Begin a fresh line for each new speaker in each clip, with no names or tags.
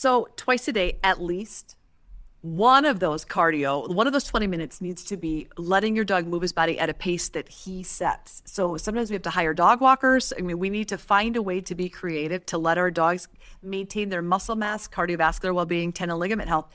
So, twice a day at least, one of those cardio, one of those 20 minutes needs to be letting your dog move his body at a pace that he sets. So sometimes we have to hire dog walkers. I mean, we need to find a way to be creative to let our dogs maintain their muscle mass, cardiovascular well being, tendon ligament health.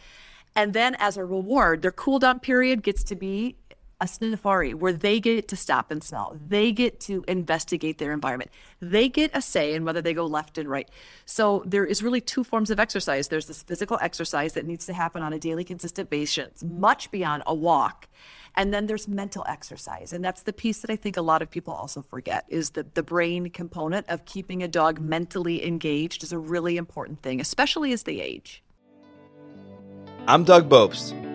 And then as a reward, their cool down period gets to be a safari where they get to stop and smell. They get to investigate their environment. They get a say in whether they go left and right. So there is really two forms of exercise. There's this physical exercise that needs to happen on a daily consistent basis, much beyond a walk. And then there's mental exercise. And that's the piece that I think a lot of people also forget is that the brain component of keeping a dog mentally engaged is a really important thing, especially as they age.
I'm Doug Bopst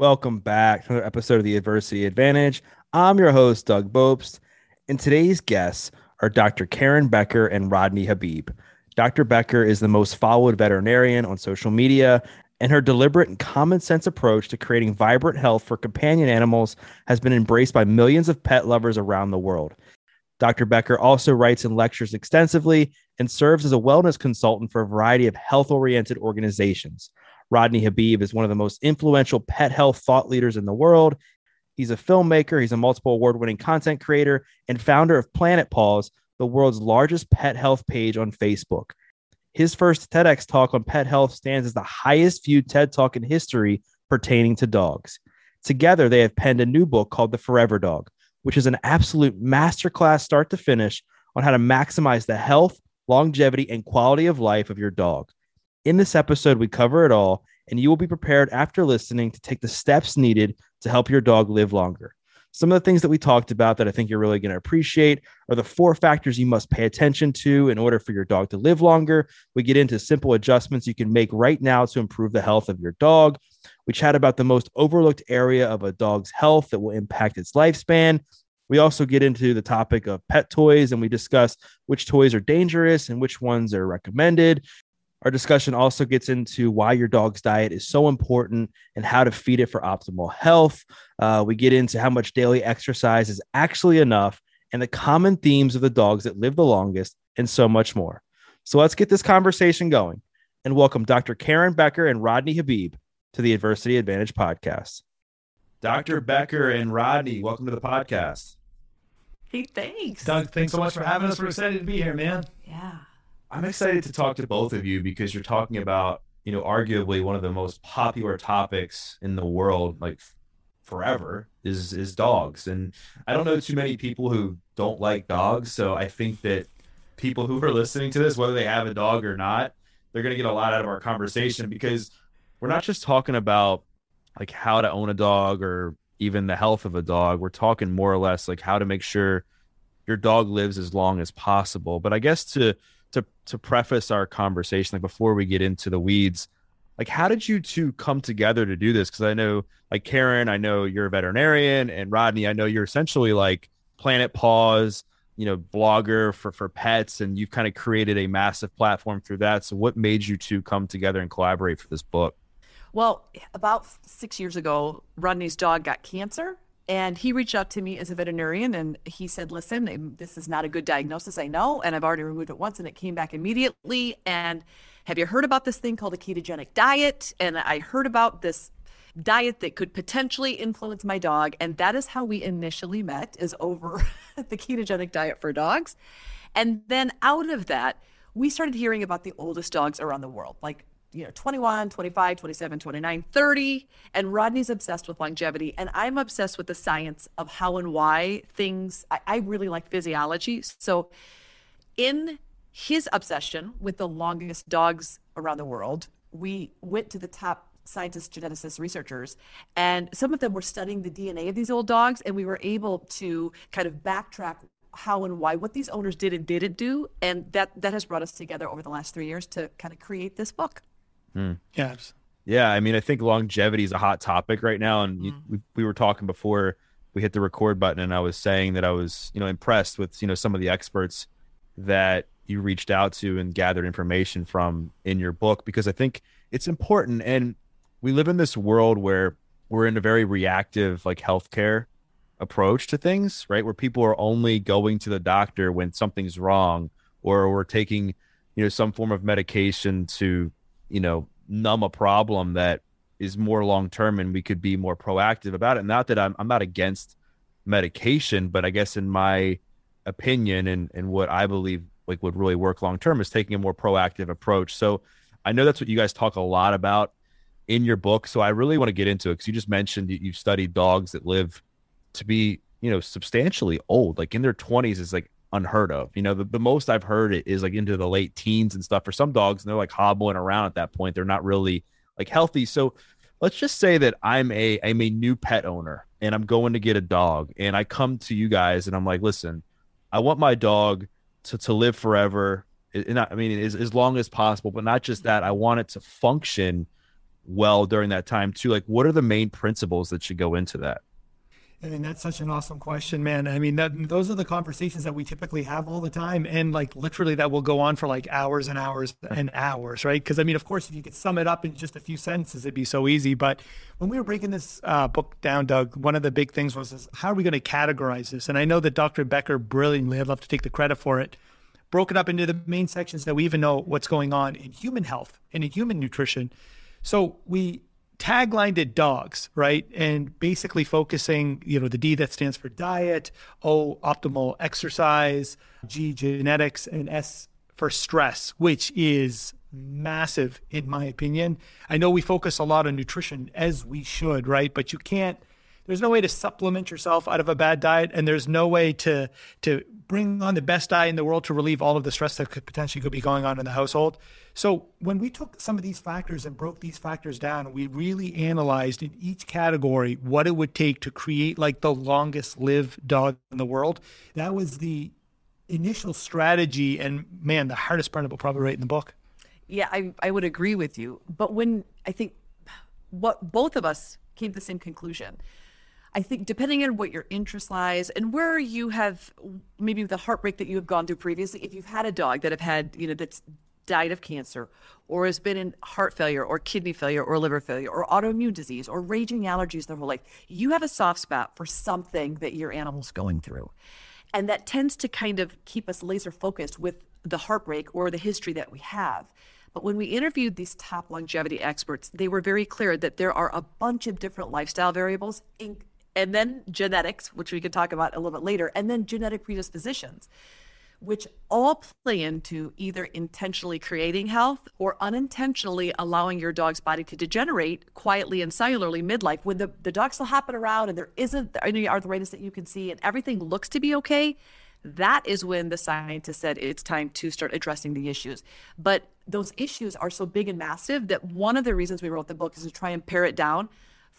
Welcome back to another episode of the Adversity Advantage. I'm your host, Doug Bopst, and today's guests are Dr. Karen Becker and Rodney Habib. Dr. Becker is the most followed veterinarian on social media, and her deliberate and common sense approach to creating vibrant health for companion animals has been embraced by millions of pet lovers around the world. Dr. Becker also writes and lectures extensively and serves as a wellness consultant for a variety of health oriented organizations. Rodney Habib is one of the most influential pet health thought leaders in the world. He's a filmmaker, he's a multiple award winning content creator, and founder of Planet Paws, the world's largest pet health page on Facebook. His first TEDx talk on pet health stands as the highest viewed TED talk in history pertaining to dogs. Together, they have penned a new book called The Forever Dog, which is an absolute masterclass start to finish on how to maximize the health, longevity, and quality of life of your dog. In this episode, we cover it all, and you will be prepared after listening to take the steps needed to help your dog live longer. Some of the things that we talked about that I think you're really going to appreciate are the four factors you must pay attention to in order for your dog to live longer. We get into simple adjustments you can make right now to improve the health of your dog. We chat about the most overlooked area of a dog's health that will impact its lifespan. We also get into the topic of pet toys and we discuss which toys are dangerous and which ones are recommended. Our discussion also gets into why your dog's diet is so important and how to feed it for optimal health. Uh, we get into how much daily exercise is actually enough and the common themes of the dogs that live the longest and so much more. So let's get this conversation going and welcome Dr. Karen Becker and Rodney Habib to the Adversity Advantage podcast. Dr. Becker and Rodney, welcome to the podcast.
Hey, thanks.
Doug, thanks so much for having us. We're excited to be here, man.
Yeah.
I'm excited to talk to both of you because you're talking about, you know, arguably one of the most popular topics in the world, like forever, is is dogs. And I don't know too many people who don't like dogs, so I think that people who are listening to this, whether they have a dog or not, they're going to get a lot out of our conversation because we're not just talking about like how to own a dog or even the health of a dog. We're talking more or less like how to make sure your dog lives as long as possible. But I guess to to to preface our conversation, like before we get into the weeds, like how did you two come together to do this? Because I know, like Karen, I know you're a veterinarian, and Rodney, I know you're essentially like Planet Paws, you know, blogger for for pets, and you've kind of created a massive platform through that. So, what made you two come together and collaborate for this book?
Well, about six years ago, Rodney's dog got cancer and he reached out to me as a veterinarian and he said, Listen, this is not a good diagnosis, I know. And I've already removed it once and it came back immediately. And have you heard about this thing called a ketogenic diet? And I heard about this diet that could potentially influence my dog. And that is how we initially met, is over the ketogenic diet for dogs. And then out of that, we started hearing about the oldest dogs around the world, like you know 21 25 27 29 30 and rodney's obsessed with longevity and i'm obsessed with the science of how and why things i, I really like physiology so in his obsession with the longest dogs around the world we went to the top scientists geneticists researchers and some of them were studying the dna of these old dogs and we were able to kind of backtrack how and why, what these owners did and didn't do, and that that has brought us together over the last three years to kind of create this book.
Mm. Yeah.
Yeah, I mean, I think longevity is a hot topic right now, and mm. we, we were talking before we hit the record button, and I was saying that I was, you know, impressed with you know some of the experts that you reached out to and gathered information from in your book because I think it's important, and we live in this world where we're in a very reactive like healthcare approach to things, right? Where people are only going to the doctor when something's wrong, or we're taking, you know, some form of medication to, you know, numb a problem that is more long term and we could be more proactive about it. Not that I'm I'm not against medication, but I guess in my opinion and and what I believe like would really work long term is taking a more proactive approach. So I know that's what you guys talk a lot about in your book. So I really want to get into it because you just mentioned that you've studied dogs that live to be you know substantially old, like in their twenties is like unheard of. You know, the, the most I've heard it is like into the late teens and stuff for some dogs, and they're like hobbling around at that point. They're not really like healthy. So let's just say that I'm a I'm a new pet owner and I'm going to get a dog, and I come to you guys and I'm like, listen, I want my dog to to live forever. And I mean, as, as long as possible, but not just that. I want it to function well during that time too. Like, what are the main principles that should go into that?
I mean, that's such an awesome question, man. I mean, that, those are the conversations that we typically have all the time. And like literally, that will go on for like hours and hours and hours, right? Because I mean, of course, if you could sum it up in just a few sentences, it'd be so easy. But when we were breaking this uh, book down, Doug, one of the big things was is how are we going to categorize this? And I know that Dr. Becker brilliantly, I'd love to take the credit for it, broke it up into the main sections that we even know what's going on in human health and in human nutrition. So we tagline to dogs, right? And basically focusing, you know, the D that stands for diet, O optimal exercise, G genetics, and S for stress, which is massive in my opinion. I know we focus a lot on nutrition as we should, right? But you can't there's no way to supplement yourself out of a bad diet and there's no way to to bring on the best diet in the world to relieve all of the stress that could potentially could be going on in the household. So when we took some of these factors and broke these factors down, we really analyzed in each category what it would take to create like the longest lived dog in the world. That was the initial strategy and man, the hardest part of it probably right in the book.
Yeah, I, I would agree with you. But when I think what both of us came to the same conclusion I think depending on what your interest lies and where you have maybe the heartbreak that you have gone through previously, if you've had a dog that have had, you know, that's died of cancer or has been in heart failure or kidney failure or liver failure or autoimmune disease or raging allergies their whole life, you have a soft spot for something that your animal's going through. And that tends to kind of keep us laser focused with the heartbreak or the history that we have. But when we interviewed these top longevity experts, they were very clear that there are a bunch of different lifestyle variables, and then genetics, which we could talk about a little bit later, and then genetic predispositions, which all play into either intentionally creating health or unintentionally allowing your dog's body to degenerate quietly and cellularly midlife when the, the dog's still hopping around and there isn't any arthritis that you can see and everything looks to be okay. That is when the scientist said it's time to start addressing the issues. But those issues are so big and massive that one of the reasons we wrote the book is to try and pare it down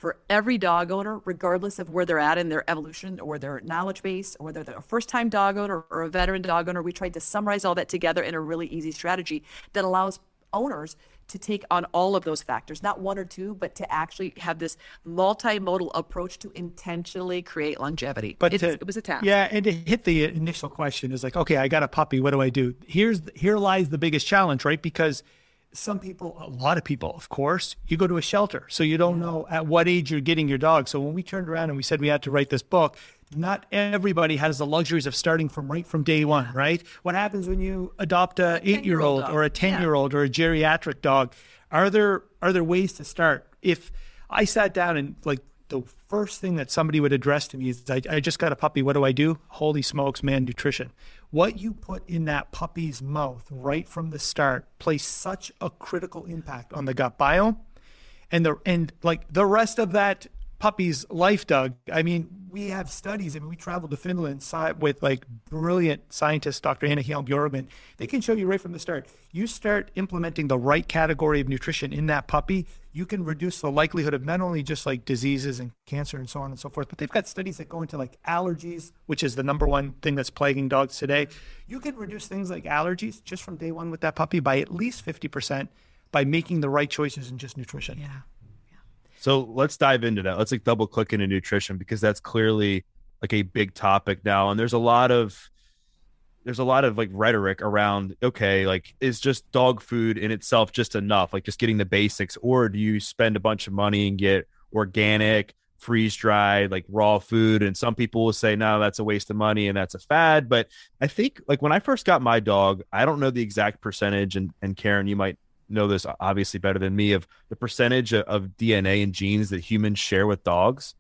for every dog owner, regardless of where they're at in their evolution or their knowledge base, or whether they're a first time dog owner or a veteran dog owner. We tried to summarize all that together in a really easy strategy that allows owners to take on all of those factors, not one or two, but to actually have this multimodal approach to intentionally create longevity. But to, it was a task.
Yeah, and to hit the initial question is like, okay, I got a puppy. What do I do? Here's here lies the biggest challenge, right? Because some people, a lot of people, of course, you go to a shelter. So you don't know at what age you're getting your dog. So when we turned around and we said we had to write this book, not everybody has the luxuries of starting from right from day one, right? What happens when you adopt a eight year old or a 10 year old or a geriatric dog? Are there, are there ways to start? If I sat down and like the first thing that somebody would address to me is, I, I just got a puppy. What do I do? Holy smokes, man, nutrition what you put in that puppy's mouth right from the start plays such a critical impact on the gut biome and the and like the rest of that puppy's life, Doug. I mean, we have studies. I mean, we traveled to Finland with like brilliant scientists, Dr. Anna Hielm. They can show you right from the start. You start implementing the right category of nutrition in that puppy, you can reduce the likelihood of not only just like diseases and cancer and so on and so forth, but they've got studies that go into like allergies, which is the number one thing that's plaguing dogs today. You can reduce things like allergies just from day one with that puppy by at least 50% by making the right choices in just nutrition.
Yeah.
So let's dive into that. Let's like double click into nutrition because that's clearly like a big topic now. And there's a lot of there's a lot of like rhetoric around okay, like is just dog food in itself just enough? Like just getting the basics, or do you spend a bunch of money and get organic, freeze dried, like raw food? And some people will say, no, that's a waste of money and that's a fad. But I think like when I first got my dog, I don't know the exact percentage, and and Karen, you might know this obviously better than me of the percentage of, of DNA and genes that humans share with dogs.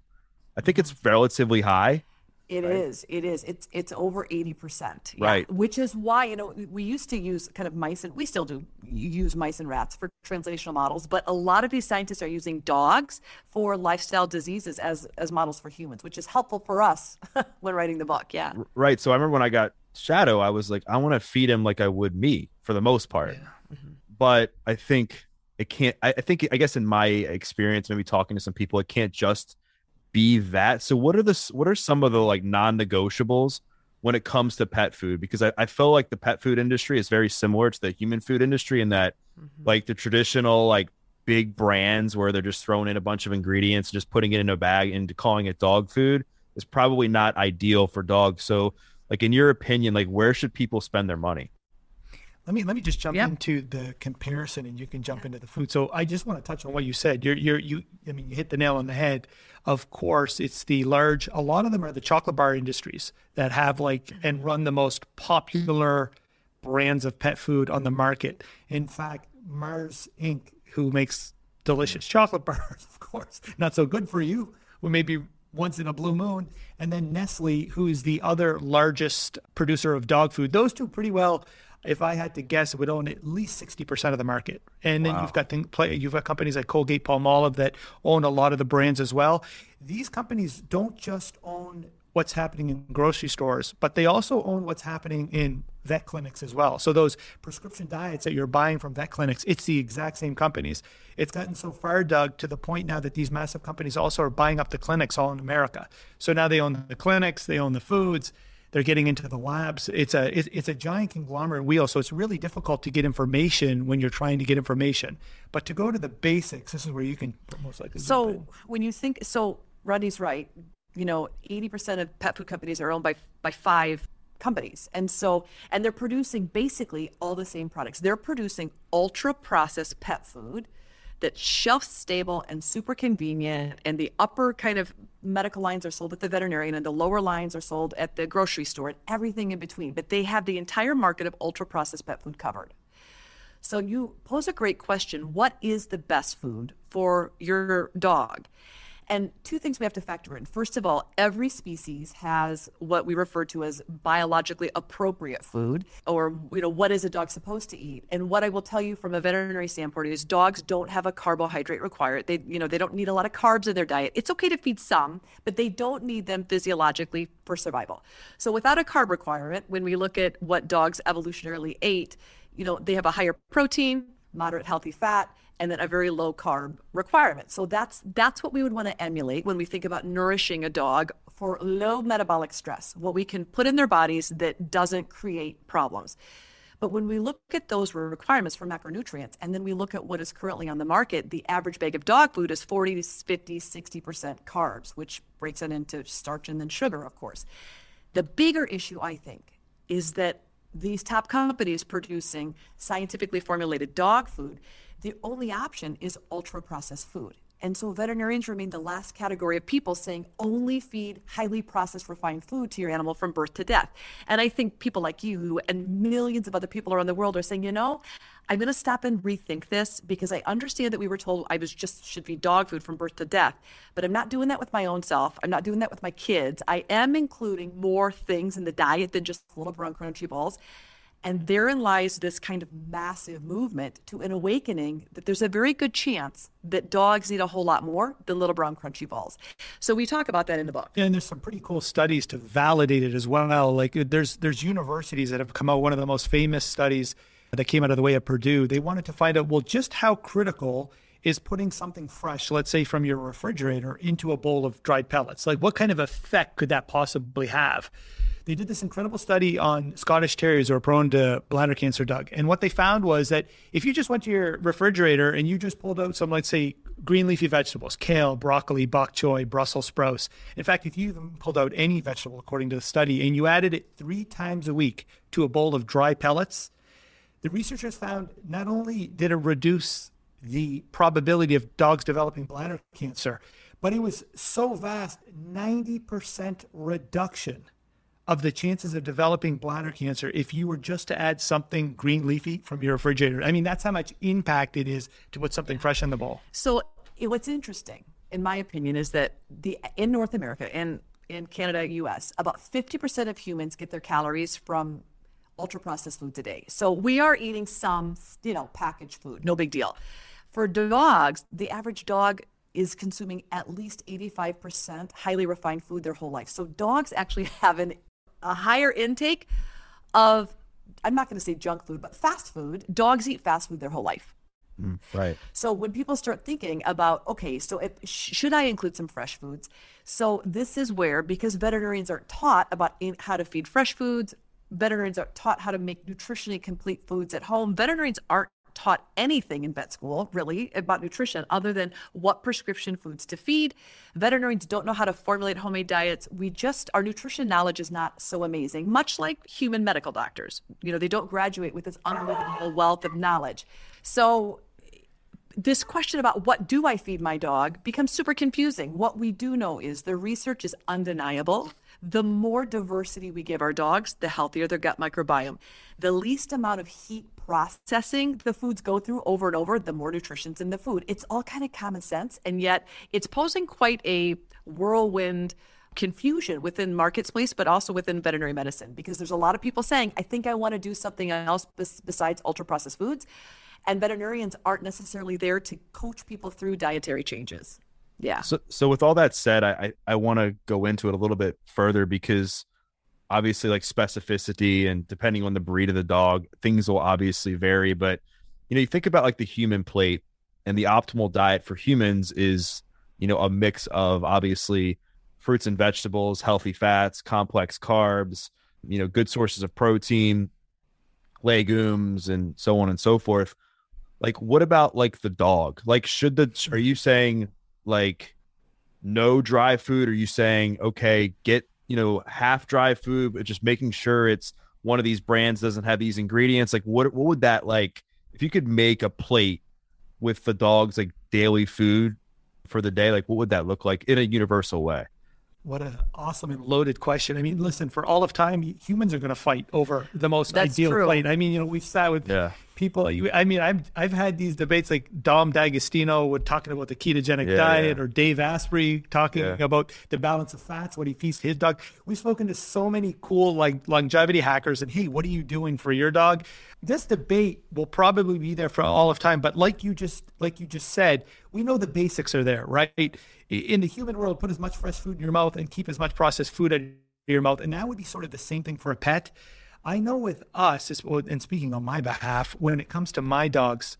I think it's mm-hmm. relatively high.
It right? is. It is. It's it's over eighty percent.
Yeah. Right.
Which is why you know we used to use kind of mice and we still do use mice and rats for translational models, but a lot of these scientists are using dogs for lifestyle diseases as as models for humans, which is helpful for us when writing the book. Yeah.
Right. So I remember when I got Shadow, I was like, I want to feed him like I would me for the most part. Yeah. Mm-hmm but I think it can't. I, I think I guess in my experience, maybe talking to some people, it can't just be that. So what are the what are some of the like non-negotiables when it comes to pet food? Because I, I feel like the pet food industry is very similar to the human food industry in that mm-hmm. like the traditional like big brands where they're just throwing in a bunch of ingredients, just putting it in a bag and calling it dog food is probably not ideal for dogs. So like in your opinion, like where should people spend their money?
Let me let me just jump yep. into the comparison, and you can jump into the food. So I just want to touch on what you said. You're you're you. I mean, you hit the nail on the head. Of course, it's the large. A lot of them are the chocolate bar industries that have like and run the most popular brands of pet food on the market. In fact, Mars Inc., who makes delicious chocolate bars, of course, not so good for you. Well, maybe once in a blue moon, and then Nestle, who is the other largest producer of dog food. Those two pretty well if I had to guess, it would own at least 60% of the market. And then wow. you've got things, play, you've got companies like Colgate Palmolive that own a lot of the brands as well. These companies don't just own what's happening in grocery stores, but they also own what's happening in vet clinics as well. So those prescription diets that you're buying from vet clinics, it's the exact same companies. It's gotten so far, Doug, to the point now that these massive companies also are buying up the clinics all in America. So now they own the clinics, they own the foods, they're getting into the labs. It's a it's, it's a giant conglomerate wheel, so it's really difficult to get information when you're trying to get information. But to go to the basics, this is where you can most likely.
So when you think, so Rodney's right. You know, eighty percent of pet food companies are owned by by five companies. And so, and they're producing basically all the same products. They're producing ultra processed pet food that's shelf stable and super convenient. And the upper kind of medical lines are sold at the veterinarian, and the lower lines are sold at the grocery store, and everything in between. But they have the entire market of ultra processed pet food covered. So you pose a great question what is the best food for your dog? And two things we have to factor in. First of all, every species has what we refer to as biologically appropriate food, or you know, what is a dog supposed to eat? And what I will tell you from a veterinary standpoint is dogs don't have a carbohydrate required. They, you know, they don't need a lot of carbs in their diet. It's okay to feed some, but they don't need them physiologically for survival. So without a carb requirement, when we look at what dogs evolutionarily ate, you know, they have a higher protein, moderate healthy fat, and then a very low carb requirement. So that's that's what we would want to emulate when we think about nourishing a dog for low metabolic stress, what we can put in their bodies that doesn't create problems. But when we look at those requirements for macronutrients and then we look at what is currently on the market, the average bag of dog food is 40 to 50, 60% carbs, which breaks it into starch and then sugar, of course. The bigger issue, I think, is that these top companies producing scientifically formulated dog food the only option is ultra processed food. And so veterinarians remain the last category of people saying only feed highly processed refined food to your animal from birth to death. And I think people like you and millions of other people around the world are saying, you know, I'm going to stop and rethink this because I understand that we were told I was just should feed dog food from birth to death, but I'm not doing that with my own self. I'm not doing that with my kids. I am including more things in the diet than just little brown crunchy balls. And therein lies this kind of massive movement to an awakening that there's a very good chance that dogs need a whole lot more than little brown crunchy balls. So we talk about that in the book.
Yeah, and there's some pretty cool studies to validate it as well. Like uh, there's there's universities that have come out. One of the most famous studies that came out of the way of Purdue, they wanted to find out well just how critical is putting something fresh, let's say from your refrigerator, into a bowl of dried pellets. Like what kind of effect could that possibly have? They did this incredible study on Scottish Terriers who are prone to bladder cancer, Doug. And what they found was that if you just went to your refrigerator and you just pulled out some, let's say, green leafy vegetables, kale, broccoli, bok choy, Brussels sprouts. In fact, if you even pulled out any vegetable, according to the study, and you added it three times a week to a bowl of dry pellets, the researchers found not only did it reduce the probability of dogs developing bladder cancer, but it was so vast 90% reduction of the chances of developing bladder cancer if you were just to add something green leafy from your refrigerator. I mean, that's how much impact it is to put something fresh in the bowl.
So, what's interesting, in my opinion, is that the in North America and in Canada, US, about 50% of humans get their calories from ultra processed food today. So we are eating some, you know, packaged food, no big deal. For dogs, the average dog is consuming at least 85% highly refined food their whole life. So dogs actually have an a higher intake of, I'm not going to say junk food, but fast food. Dogs eat fast food their whole life.
Mm, right.
So when people start thinking about, okay, so if, should I include some fresh foods? So this is where, because veterinarians aren't taught about how to feed fresh foods, veterinarians aren't taught how to make nutritionally complete foods at home. Veterinarians aren't taught anything in vet school really about nutrition other than what prescription foods to feed. Veterinarians don't know how to formulate homemade diets. We just, our nutrition knowledge is not so amazing, much like human medical doctors. You know, they don't graduate with this unbelievable wealth of knowledge. So, this question about what do I feed my dog becomes super confusing. What we do know is the research is undeniable the more diversity we give our dogs, the healthier their gut microbiome. The least amount of heat processing the foods go through over and over, the more nutrition's in the food. It's all kind of common sense, and yet it's posing quite a whirlwind confusion within marketplace, but also within veterinary medicine, because there's a lot of people saying, I think I want to do something else besides ultra processed foods. And veterinarians aren't necessarily there to coach people through dietary changes. Yeah.
So, so with all that said, I, I, I want to go into it a little bit further because obviously, like specificity and depending on the breed of the dog, things will obviously vary. But you know, you think about like the human plate and the optimal diet for humans is, you know, a mix of obviously fruits and vegetables, healthy fats, complex carbs, you know, good sources of protein, legumes, and so on and so forth. Like, what about like the dog? Like, should the are you saying like no dry food? Are you saying okay, get you know half dry food, but just making sure it's one of these brands doesn't have these ingredients? Like what what would that like if you could make a plate with the dog's like daily food for the day? Like what would that look like in a universal way?
What an awesome and loaded question. I mean, listen, for all of time, humans are going to fight over the most
That's
ideal
true.
plate. I mean, you know, we've sat with
yeah
people. I mean, I've I've had these debates like Dom D'Agostino would talking about the ketogenic
yeah,
diet,
yeah.
or Dave Asprey talking
Yeah.
about the balance of fats, what he feeds his dog. We've spoken to so many cool like longevity hackers, and hey, what are you doing for your dog? This debate will probably be there for all of time. But like you just like you just said, we know the basics are there, right? In the human world, put as much fresh food in your mouth and keep as much processed food in your mouth, and that would be sort of the same thing for a pet. I know with us, and speaking on my behalf, when it comes to my dogs,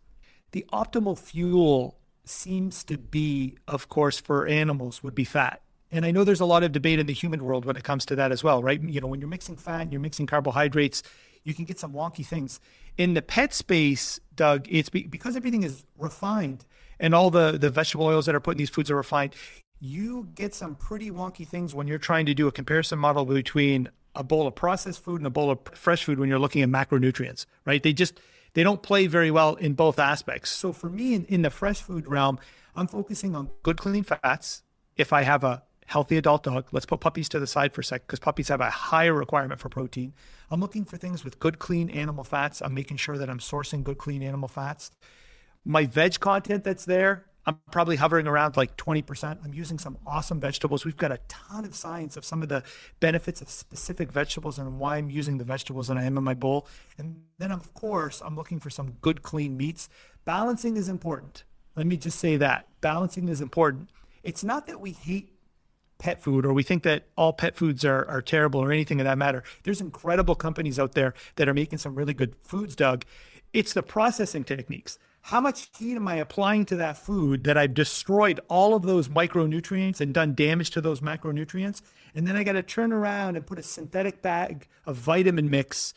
the optimal fuel seems to be, of course, for animals would be fat. And I know there's a lot of debate in the human world when it comes to that as well, right? You know, when you're mixing fat, you're mixing carbohydrates, you can get some wonky things. In the pet space, Doug, it's be, because everything is refined and all the, the vegetable oils that are put in these foods are refined, you get some pretty wonky things when you're trying to do a comparison model between a bowl of processed food and a bowl of fresh food when you're looking at macronutrients, right? They just they don't play very well in both aspects. So for me in, in the fresh food realm, I'm focusing on good clean fats. If I have a healthy adult dog, let's put puppies to the side for a sec because puppies have a higher requirement for protein. I'm looking for things with good clean animal fats. I'm making sure that I'm sourcing good clean animal fats. My veg content that's there I'm probably hovering around like 20%. I'm using some awesome vegetables. We've got a ton of science of some of the benefits of specific vegetables and why I'm using the vegetables that I am in my bowl. And then, of course, I'm looking for some good, clean meats. Balancing is important. Let me just say that balancing is important. It's not that we hate pet food or we think that all pet foods are, are terrible or anything of that matter. There's incredible companies out there that are making some really good foods, Doug. It's the processing techniques. How much heat am I applying to that food that I've destroyed all of those micronutrients and done damage to those macronutrients? And then I got to turn around and put a synthetic bag of vitamin mix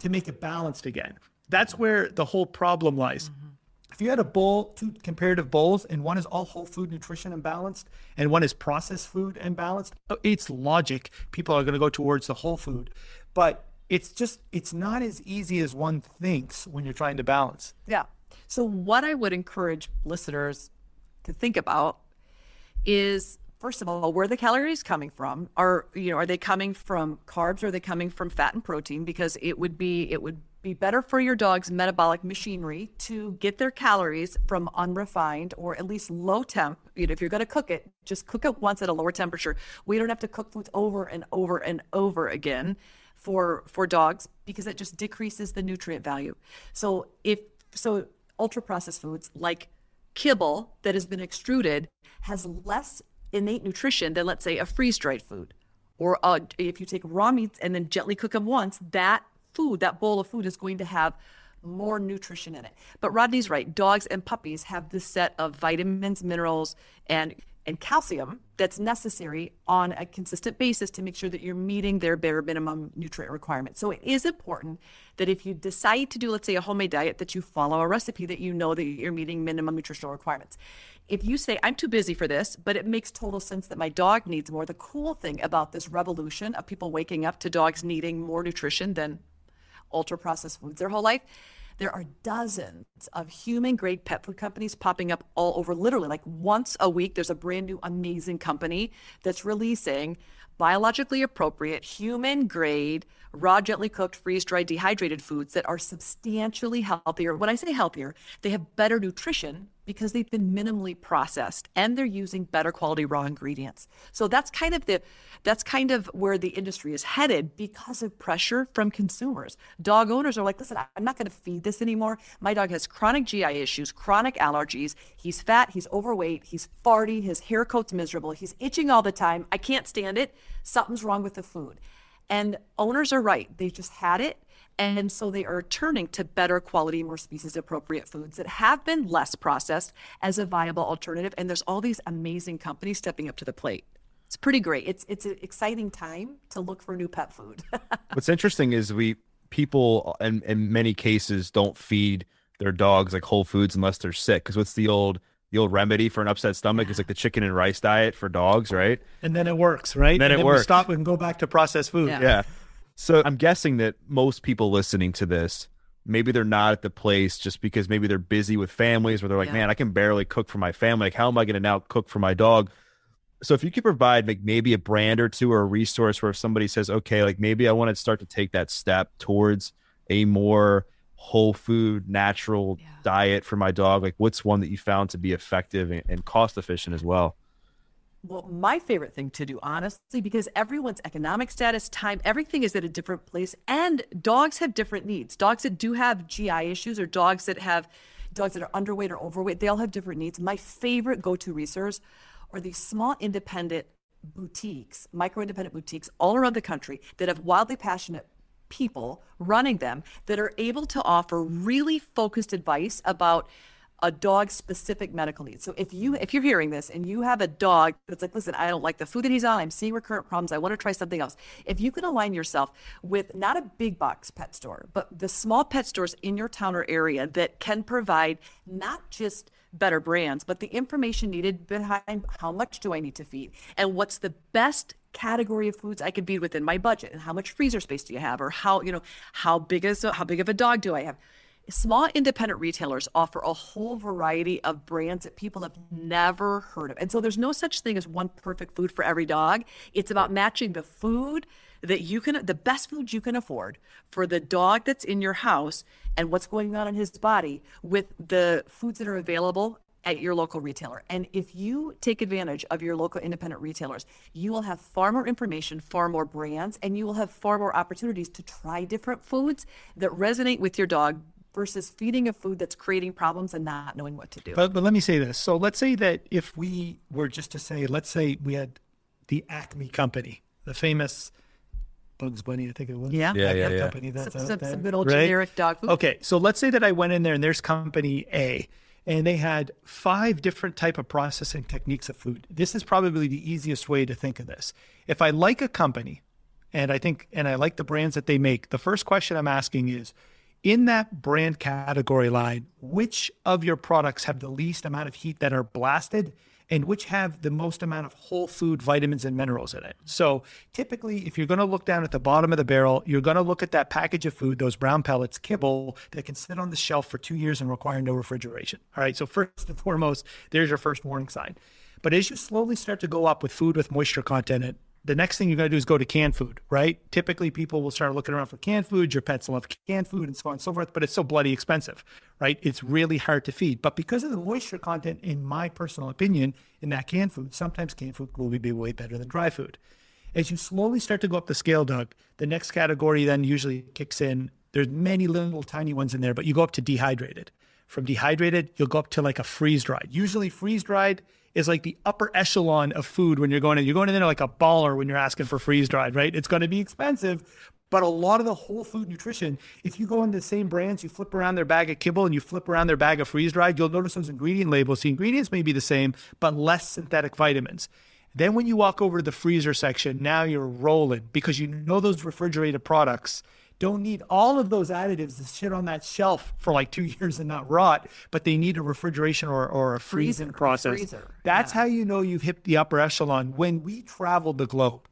to make it balanced again. That's where the whole problem lies. Mm-hmm. If you had a bowl, two comparative bowls, and one is all whole food nutrition and balanced, and one is processed food and balanced, uh, it's logic. People are going to go towards the whole food. But it's just, it's not as easy as one thinks when you're trying to balance.
Yeah. So, what I would encourage listeners to think about is first of all, where the calories coming from? Are you know, are they coming from carbs or are they coming from fat and protein? Because it would be it would be better for your dog's metabolic machinery to get their calories from unrefined or at least low temp. You know, if you're going to cook it, just cook it once at a lower temperature. We don't have to cook foods over and over and over again for for dogs because it just decreases the nutrient value. So if so ultra processed foods like kibble that has been extruded has less innate nutrition than, let's say, a freeze dried food. Or uh, if you take raw meats and then gently cook them once, that food, that bowl of food is going to have more nutrition in it. But Rodney's right. Dogs and puppies have this set of vitamins, minerals, and and calcium that's necessary on a consistent basis to make sure that you're meeting their bare minimum nutrient requirements. So it is important that if you decide to do, let's say, a homemade diet, that you follow a recipe that you know that you're meeting minimum nutritional requirements. If you say, I'm too busy for this, but it makes total sense that my dog needs more, the cool thing about this revolution of people waking up to dogs needing more nutrition than ultra processed foods their whole life there are dozens of human grade pet food companies popping up all over, literally, like once a week. There's a brand new amazing company that's releasing biologically appropriate, human grade, raw, gently cooked, freeze dried, dehydrated foods that are substantially healthier. When I say healthier, they have better nutrition because they've been minimally processed and they're using better quality raw ingredients. So that's kind of the that's kind of where the industry is headed because of pressure from consumers. Dog owners are like, listen, I'm not going to feed this anymore. My dog has chronic GI issues, chronic allergies. He's fat, he's overweight, he's farty, his hair coat's miserable, he's itching all the time. I can't stand it. Something's wrong with the food. And owners are right. They just had it and so they are turning to better quality, more species appropriate foods that have been less processed as a viable alternative. And there's all these amazing companies stepping up to the plate. It's pretty great. It's it's an exciting time to look for new pet food.
What's interesting is we people in, in many cases don't feed their dogs like whole foods unless they're sick. Because what's the old the old remedy for an upset stomach is like the chicken and rice diet for dogs, right?
And then it works, right?
And then
and
it then works.
We stop and go back to processed food.
Yeah. yeah. So I'm guessing that most people listening to this, maybe they're not at the place just because maybe they're busy with families where they're like, yeah. man, I can barely cook for my family. Like, how am I going to now cook for my dog? So if you could provide like maybe a brand or two or a resource where if somebody says, okay, like maybe I want to start to take that step towards a more whole food, natural yeah. diet for my dog, like what's one that you found to be effective and, and cost efficient as well?
well, my favorite thing to do, honestly, because everyone's economic status, time, everything is at a different place. And dogs have different needs. Dogs that do have GI issues or dogs that have dogs that are underweight or overweight, they all have different needs. My favorite go-to resource are these small independent boutiques, micro independent boutiques all around the country that have wildly passionate people running them that are able to offer really focused advice about a dog specific medical needs. So if you if you're hearing this and you have a dog that's like, listen, I don't like the food that he's on, I'm seeing recurrent problems, I want to try something else. If you can align yourself with not a big box pet store, but the small pet stores in your town or area that can provide not just better brands, but the information needed behind how much do I need to feed and what's the best category of foods I could be within my budget and how much freezer space do you have or how, you know, how big is how big of a dog do I have? small independent retailers offer a whole variety of brands that people have never heard of. And so there's no such thing as one perfect food for every dog. It's about matching the food that you can, the best food you can afford for the dog that's in your house and what's going on in his body with the foods that are available at your local retailer. And if you take advantage of your local independent retailers, you will have far more information, far more brands, and you will have far more opportunities to try different foods that resonate with your dog versus feeding a food that's creating problems and not knowing what to do.
But but let me say this. So let's say that if we were just to say, let's say we had the Acme company, the famous Bugs Bunny, I think it was.
Yeah.
Yeah, yeah, yeah.
company that's
Some-
out
some-
there,
some good old
right?
generic dog food.
Okay, so let's say that I went in there and there's company A, and they had five different type of processing techniques of food. This is probably the easiest way to think of this. If I like a company, and I think and I like the brands that they make, the first question I'm asking is. In that brand category line, which of your products have the least amount of heat that are blasted and which have the most amount of whole food vitamins and minerals in it. So typically, if you're going to look down at the bottom of the barrel, you're going to look at that package of food, those brown pellets, kibble that can sit on the shelf for two years and require no refrigeration. All right. So first and foremost, there's your first warning sign. But as you slowly start to go up with food with moisture content in it, the next thing you're going to do is go to canned food, right? Typically, people will start looking around for canned food. Your pets love canned food and so on and so forth, but it's so bloody expensive, right? It's really hard to feed. But because of the moisture content, in my personal opinion, in that canned food, sometimes canned food will be way better than dry food. As you slowly start to go up the scale, Doug, the next category then usually kicks in. There's many little tiny ones in there, but you go up to dehydrated. From dehydrated, you'll go up to like a freeze dried. Usually, freeze dried is like the upper echelon of food when you're going in. You're going in there like a baller when you're asking for freeze dried, right? It's going to be expensive, but a lot of the whole food nutrition, if you go into the same brands, you flip around their bag of kibble and you flip around their bag of freeze dried, you'll notice those ingredient labels. The ingredients may be the same, but less synthetic vitamins. Then when you walk over to the freezer section, now you're rolling because you know those refrigerated products don't need all of those additives to sit on that shelf for like two years and not rot, but they need a refrigeration or, or a freezing
Freezer,
process.
freezer,
That's how you know you've hit the upper echelon. When we traveled the globe,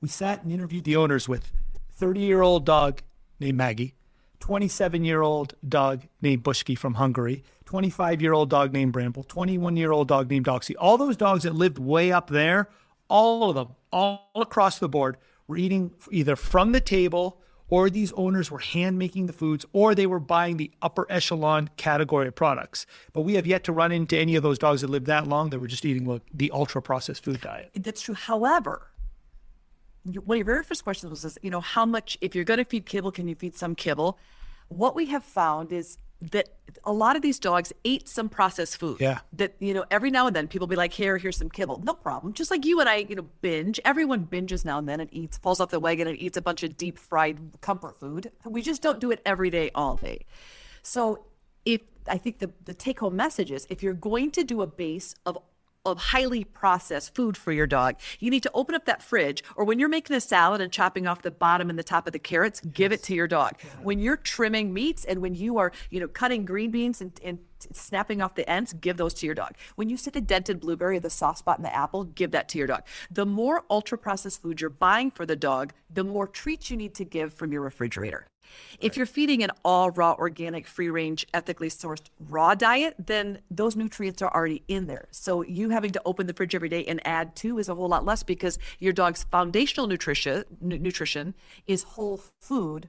we sat and interviewed the owners with 30 year old dog named Maggie, 27 year old dog named Buksi from Hungary, 25 year old dog named Bramble, 21 year old dog named Doxy. All those dogs that lived way up there, all of them, all across the board, were eating either from the table or these owners were hand making the foods or they were buying the upper echelon category of products. But we have yet to run into any of those dogs that lived that long that were just eating like, the ultra processed food diet.
That's true. However, one of your very first questions was, this, you know, how much, if you're going to feed kibble, can you feed some kibble? What we have found is that a lot of these dogs ate some processed food.
Yeah.
That, you know, every now and then people be like, here, here's some kibble. No problem. Just like you and I, you know, binge. Everyone binges now and then and eats, falls off the wagon and eats a bunch of deep fried comfort food. We just don't do it every day, all day. So if I think the, the take home message is if you're going to do a base of of highly processed food for your dog, you need to open up that fridge or when you're making a salad and chopping off the bottom and the top of the carrots, give it to your dog. When you're trimming meats and when you are, you know, cutting green beans and, and snapping off the ends, give those to your dog. When you stick the dented blueberry, the soft spot in the apple, give that to your dog. The more ultra processed food you're buying for the dog, the more treats you need to give from your refrigerator. If you're feeding an all raw, organic, free range, ethically sourced raw diet, then those nutrients are already in there. So you having to open the fridge every day and add to is a whole lot less because your dog's foundational nutrition nu- nutrition is whole food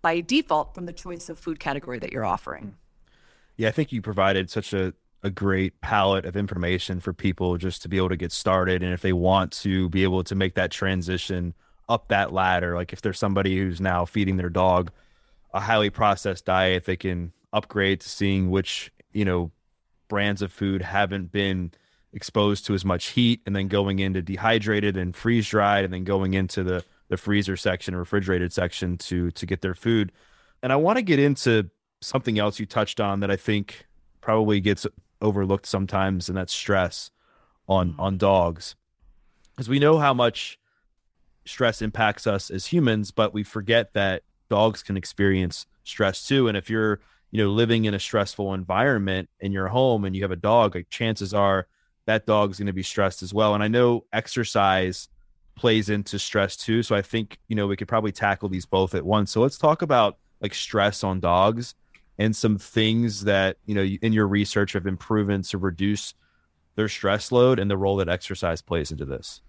by default from the choice of food category that you're offering. Mm.
Yeah, I think you provided such a, a great palette of information for people just to be able to get started. And if they want to be able to make that transition up that ladder, like if there's somebody who's now feeding their dog a highly processed diet, they can upgrade to seeing which, you know, brands of food haven't been exposed to as much heat and then going into dehydrated and freeze dried and then going into the the freezer section refrigerated section to to get their food. And i want to get into something else you touched on that i think probably gets overlooked sometimes and that's stress on on dogs. Because we know how much stress impacts us as humans but we forget that dogs can experience stress too. And if you're you know living in a stressful environment in your home and you have a dog like chances are that dog's going to be stressed as well. And i know exercise plays into stress too so i think you know we could probably tackle these both at once. So let's talk about like stress on dogs and some things that you know in your research have been proven to reduce their stress load and the role that exercise plays into this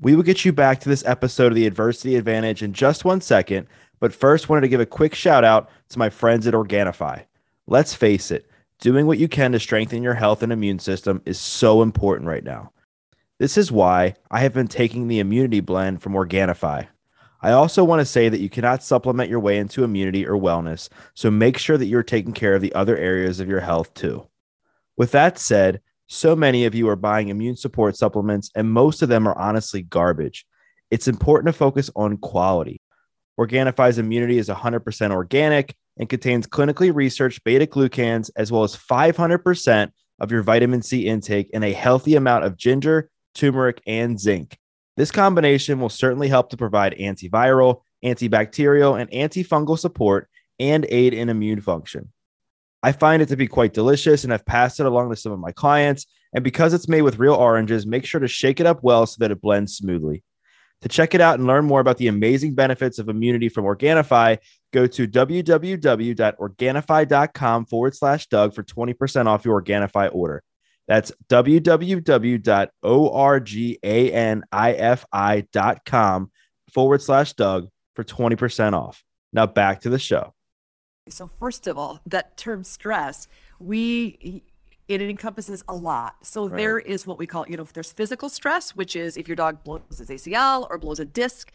we will get you back to this episode of the adversity advantage in just one second but first wanted to give a quick shout out to my friends at organifi let's face it Doing what you can to strengthen your health and immune system is so important right now. This is why I have been taking the immunity blend from Organifi. I also want to say that you cannot supplement your way into immunity or wellness, so make sure that you're taking care of the other areas of your health too. With that said, so many of you are buying immune support supplements, and most of them are honestly garbage. It's important to focus on quality. Organifi's immunity is 100% organic and contains clinically researched beta glucans as well as 500% of your vitamin C intake and a healthy amount of ginger, turmeric, and zinc. This combination will certainly help to provide antiviral, antibacterial, and antifungal support and aid in immune function. I find it to be quite delicious and I've passed it along to some of my clients. And because it's made with real oranges, make sure to shake it up well so that it blends smoothly. To check it out and learn more about the amazing benefits of immunity from Organifi, go to www.organifi.com forward slash Doug for 20% off your Organifi order. That's www.organifi.com forward slash Doug for 20% off. Now back to the show.
So, first of all, that term stress, we it encompasses a lot. So right. there is what we call, you know, if there's physical stress, which is if your dog blows his ACL or blows a disc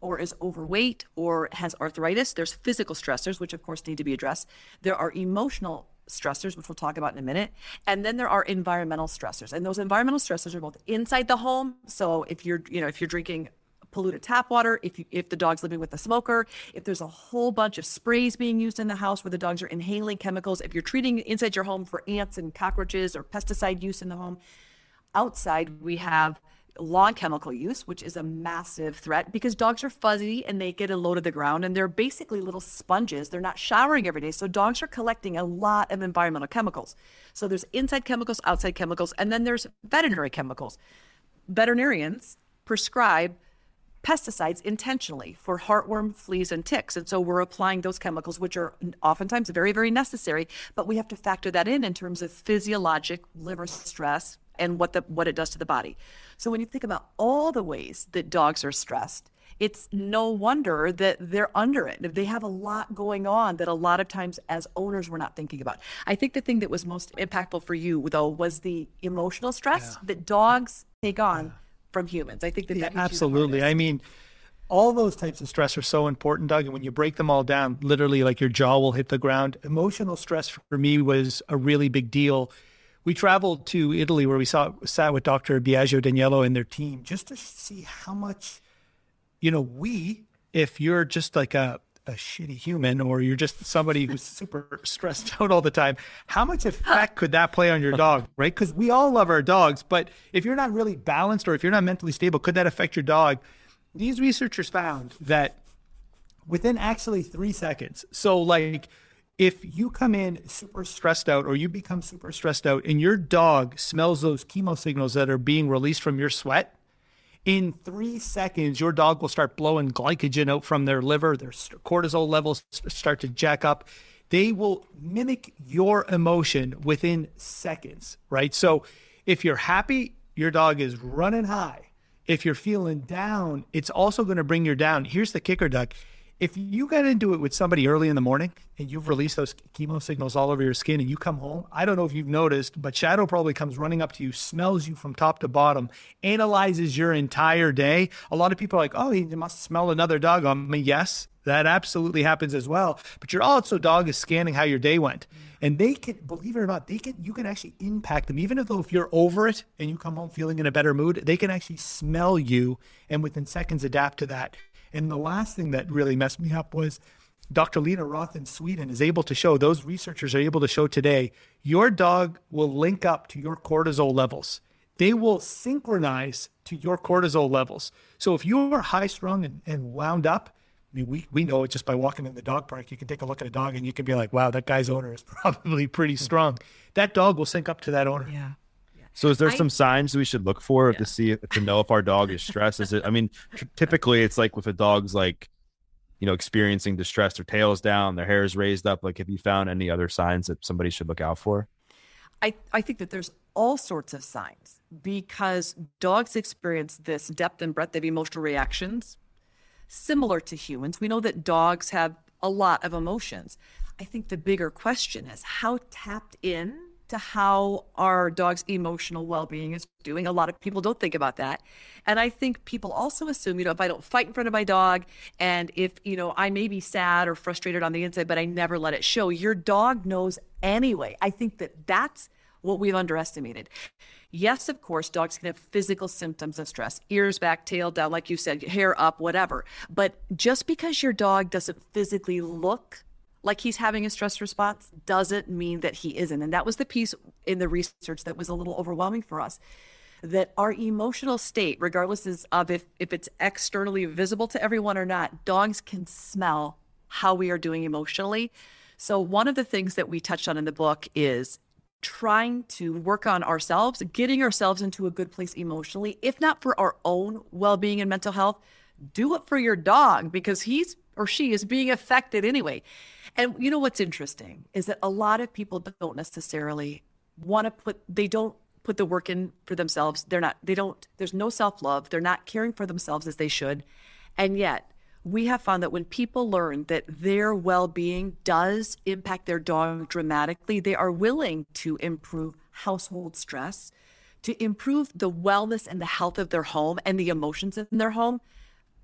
or is overweight or has arthritis, there's physical stressors, which of course need to be addressed. There are emotional stressors, which we'll talk about in a minute. And then there are environmental stressors. And those environmental stressors are both inside the home. So if you're, you know, if you're drinking polluted tap water, if you, if the dog's living with a smoker, if there's a whole bunch of sprays being used in the house where the dogs are inhaling chemicals, if you're treating inside your home for ants and cockroaches or pesticide use in the home. Outside, we have lawn chemical use, which is a massive threat because dogs are fuzzy and they get a load of the ground and they're basically little sponges. They're not showering every day. So dogs are collecting a lot of environmental chemicals. So there's inside chemicals, outside chemicals, and then there's veterinary chemicals. Veterinarians prescribe pesticides intentionally for heartworm, fleas, and ticks. And so we're applying those chemicals, which are oftentimes very, very necessary, but we have to factor that in in terms of physiologic liver stress and what the what it does to the body. So when you think about all the ways that dogs are stressed, it's no wonder that they're under it. They have a lot going on that a lot of times as owners we're not thinking about. I think the thing that was most impactful for you though was the emotional stress yeah. that dogs take on. Yeah from humans. I think that,
yeah, absolutely. I mean, all those types of stress are so important, Doug. And when you break them all down, literally, like your jaw will hit the ground. Emotional stress for me was a really big deal. We traveled to Italy where we saw sat with Dr. Biagio D'Aniello and their team just to see how much, you know, we, if you're just like a a shitty human or you're just somebody who's super stressed out all the time, how much effect could that play on your dog, right? Because we all love our dogs, but if you're not really balanced or if you're not mentally stable, could that affect your dog? These researchers found that within actually three seconds, so like if you come in super stressed out or you become super stressed out and your dog smells those chemo signals that are being released from your sweat, in three seconds, your dog will start blowing glycogen out from their liver. Their cortisol levels start to jack up. They will mimic your emotion within seconds, right? So if you're happy, your dog is running high. If you're feeling down, it's also going to bring you down. Here's the kicker, Doug if you get into it with somebody early in the morning and you've released those chemo signals all over your skin and you come home, I don't know if you've noticed, but Shadow probably comes running up to you, smells you from top to bottom, analyzes your entire day. A lot of people are like, oh, he must smell another dog on me. Yes, that absolutely happens as well. But your also dog is scanning how your day went. And they can, believe it or not, they can you can actually impact them. Even though if you're over it and you come home feeling in a better mood, they can actually smell you and within seconds adapt to that. And the last thing that really messed me up was Dr. Lina Roth in Sweden is able to show, those researchers are able to show today, your dog will link up to your cortisol levels. They will synchronize to your cortisol levels. So if you're high strung and, and wound up, I mean, we, we know it just by walking in the dog park. You can take a look at a dog and you can be like, wow, that guy's owner is probably pretty strong. That dog will sync up to that owner.
Yeah.
So is there I, some signs we should look for yeah. to see to know if our dog is stressed? Is it? I mean, t- typically it's like with a dog's like, you know, experiencing distress, their tail's down, their hair is raised up. Like, have you found any other signs that somebody should look out for?
I I think that there's all sorts of signs because dogs experience this depth and breadth of emotional reactions similar to humans. We know that dogs have a lot of emotions. I think the bigger question is how tapped in to how our dog's emotional well-being is doing. A lot of people don't think about that. And I think people also assume, you know, if I don't fight in front of my dog and if, you know, I may be sad or frustrated on the inside, but I never let it show, your dog knows anyway. I think that that's what we've underestimated. Yes, of course, dogs can have physical symptoms of stress ears back, tail down, like you said, hair up, whatever. But just because your dog doesn't physically look like he's having a stress response doesn't mean that he isn't. And that was the piece in the research that was a little overwhelming for us that our emotional state, regardless of if, if it's externally visible to everyone or not, dogs can smell how we are doing emotionally. So, one of the things that we touched on in the book is trying to work on ourselves, getting ourselves into a good place emotionally, if not for our own well being and mental health, do it for your dog because he's or she is being affected anyway. And you know what's interesting is that a lot of people don't necessarily want to put, they don't put the work in for themselves. They're not, they don't, there's no self love. They're not caring for themselves as they should. And yet, we have found that when people learn that their well being does impact their dog dramatically, they are willing to improve household stress, to improve the wellness and the health of their home and the emotions in their home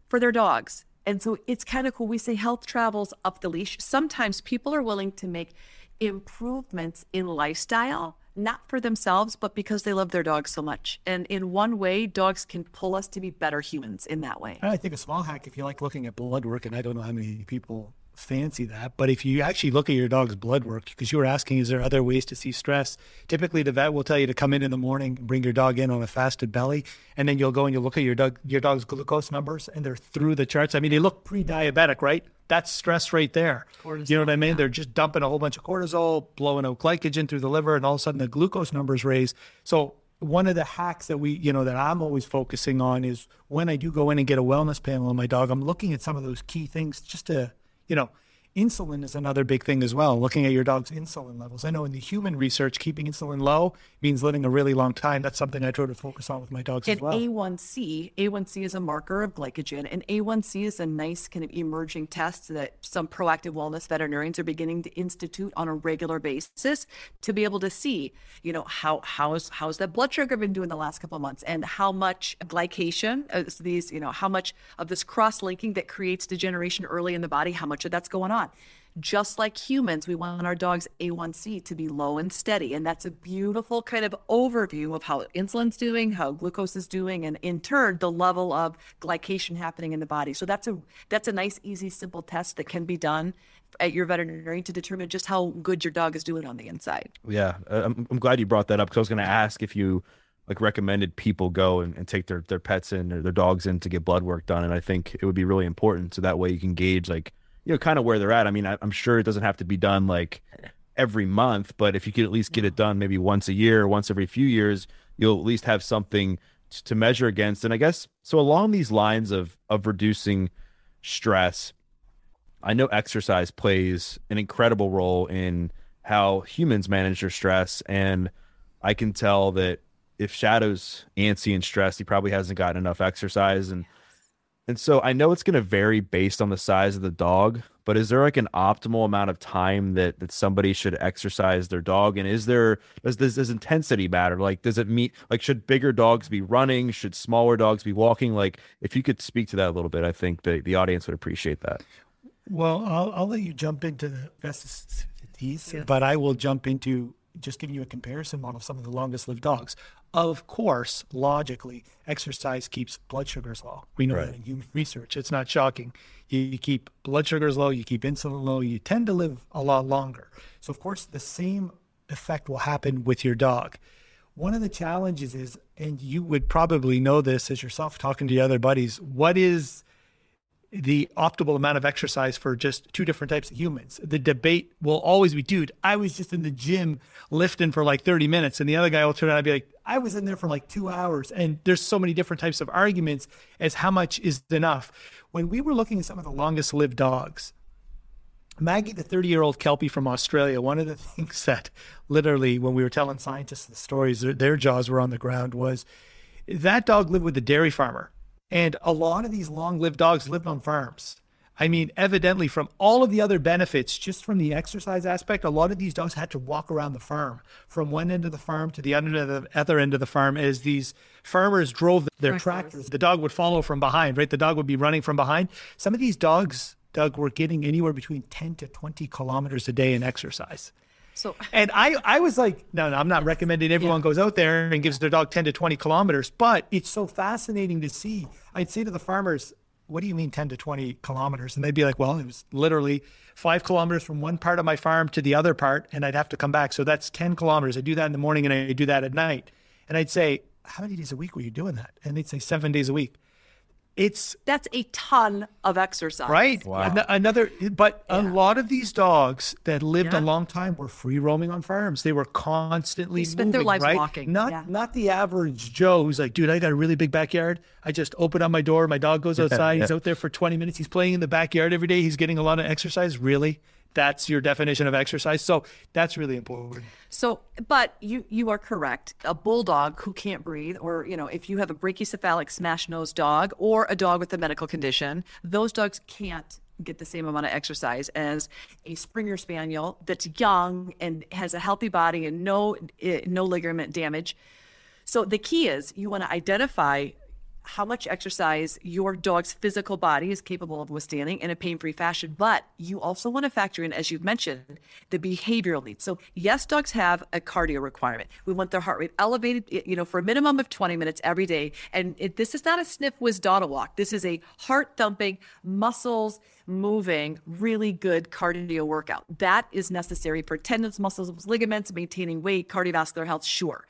for their dogs. And so it's kind of cool. We say health travels up the leash. Sometimes people are willing to make improvements in lifestyle, not for themselves, but because they love their dogs so much. And in one way, dogs can pull us to be better humans in that way.
I think a small hack, if you like looking at blood work, and I don't know how many people fancy that. But if you actually look at your dog's blood work, because you were asking, is there other ways to see stress? Typically, the vet will tell you to come in in the morning, bring your dog in on a fasted belly, and then you'll go and you'll look at your dog, your dog's glucose numbers, and they're through the charts. I mean, they look pre-diabetic, right? That's stress right there. Cortisol, you know what I mean? Yeah. They're just dumping a whole bunch of cortisol, blowing out glycogen through the liver, and all of a sudden the glucose numbers raise. So one of the hacks that we, you know, that I'm always focusing on is when I do go in and get a wellness panel on my dog, I'm looking at some of those key things just to you know, Insulin is another big thing as well, looking at your dog's insulin levels. I know in the human research, keeping insulin low means living a really long time. That's something I try to focus on with my dogs
and
as well.
A1C, A1C is a marker of glycogen, and A1C is a nice kind of emerging test that some proactive wellness veterinarians are beginning to institute on a regular basis to be able to see, you know, how how's how's that blood sugar been doing the last couple of months, and how much glycation, uh, these, you know, how much of this cross linking that creates degeneration early in the body, how much of that's going on on. Just like humans, we want our dog's A1C to be low and steady. And that's a beautiful kind of overview of how insulin's doing, how glucose is doing, and in turn, the level of glycation happening in the body. So that's a that's a nice, easy, simple test that can be done at your veterinarian to determine just how good your dog is doing on the inside.
Yeah, uh, I'm, I'm glad you brought that up because I was going to ask if you like recommended people go and, and, take their, their pets in or their dogs in to get blood work done. And I think it would be really important. So that way you can gauge like you know, kind of where they're at. I mean, I, am sure it doesn't have to be done like every month, but if you could at least get it done maybe once a year, once every few years, you'll at least have something to measure against. And I guess so along these lines of of reducing stress, I know exercise plays an incredible role in how humans manage their stress. And I can tell that if Shadow's antsy and stressed, he probably hasn't gotten enough exercise. And and so I know it's going to vary based on the size of the dog, but is there like an optimal amount of time that that somebody should exercise their dog? And is there does this does intensity matter? Like, does it meet like should bigger dogs be running? Should smaller dogs be walking? Like, if you could speak to that a little bit, I think the the audience would appreciate that.
Well, I'll I'll let you jump into the best yeah. but I will jump into just giving you a comparison model of some of the longest lived dogs. Of course, logically, exercise keeps blood sugars low. We know right. that in human research. It's not shocking. You, you, keep blood sugars low, you keep insulin low, you tend to live a lot longer. So, of course, the same effect will happen with your dog. One of the challenges is, and you would probably know this as yourself talking to your other buddies, what is the optimal amount of exercise for just two different types of humans. The debate will always be, dude, I was just in the gym lifting for like 30 minutes. And the other guy will turn out and be like, I was in there for like two hours. And there's so many different types of arguments as how much is enough. When we were looking at some of the longest lived dogs, Maggie, the 30 year old Kelpie from Australia, one of the things that literally, when we were telling scientists the stories, their, their jaws were on the ground was that dog lived with a dairy farmer and a lot of these long lived dogs lived on farms. I mean, evidently, from all of the other benefits, just from the exercise aspect, a lot of these dogs had to walk around the farm from one end of the farm to the other end of the other end of the farm as these farmers drove their tractors. The dog would follow from behind, right? The dog would be running from behind. Some of these dogs, Doug, were getting anywhere between 10 to 20 kilometers a day in exercise.
So
And I, I was like, no, no, I'm not recommending everyone goes out there and gives their dog 10 to 20 kilometers, but it's so fascinating to see. I'd say to the farmers, what do you mean 10 to 20 kilometers? And they'd be like, well, it was literally five kilometers from one part of my farm to the other part, and I'd have to come back. So that's 10 kilometers. I do that in the morning and I do that at night. And I'd say, how many days a week were you doing that? And they'd say seven days a week. It's
that's a ton of exercise.
right.
Wow.
An- another, but a lot of these dogs that lived
Yeah.
a long time were free roaming on farms. They were constantly
They spent
moving,
their lives
right?
walking.
Not
Yeah.
not the average Joe who's like, dude, I got a really big backyard. I just open up my door. My dog goes outside. He's out there for 20 minutes. He's playing in the backyard every day. He's getting a lot of exercise. Really? That's your definition of exercise. So that's really important.
So, but you you are correct. A bulldog who can't breathe, or you know, if you have a brachycephalic smash nose dog or a dog with a medical condition, those dogs can't get the same amount of exercise as a Springer Spaniel that's young and has a healthy body and no eh, no ligament damage. So the key is you want to identify how much exercise your dog's physical body is capable of withstanding in a pain-free fashion, but you also want to factor in, as you've mentioned, the behavioral needs. So yes, dogs have a cardio requirement. We want their heart rate elevated, you know, for a minimum of 20 minutes every day. And it, this is not a sniff whiz dog walk. This is a heart thumping, muscles moving, really good cardio workout. That is necessary for tendons, muscles, ligaments, maintaining weight, cardiovascular health, sure.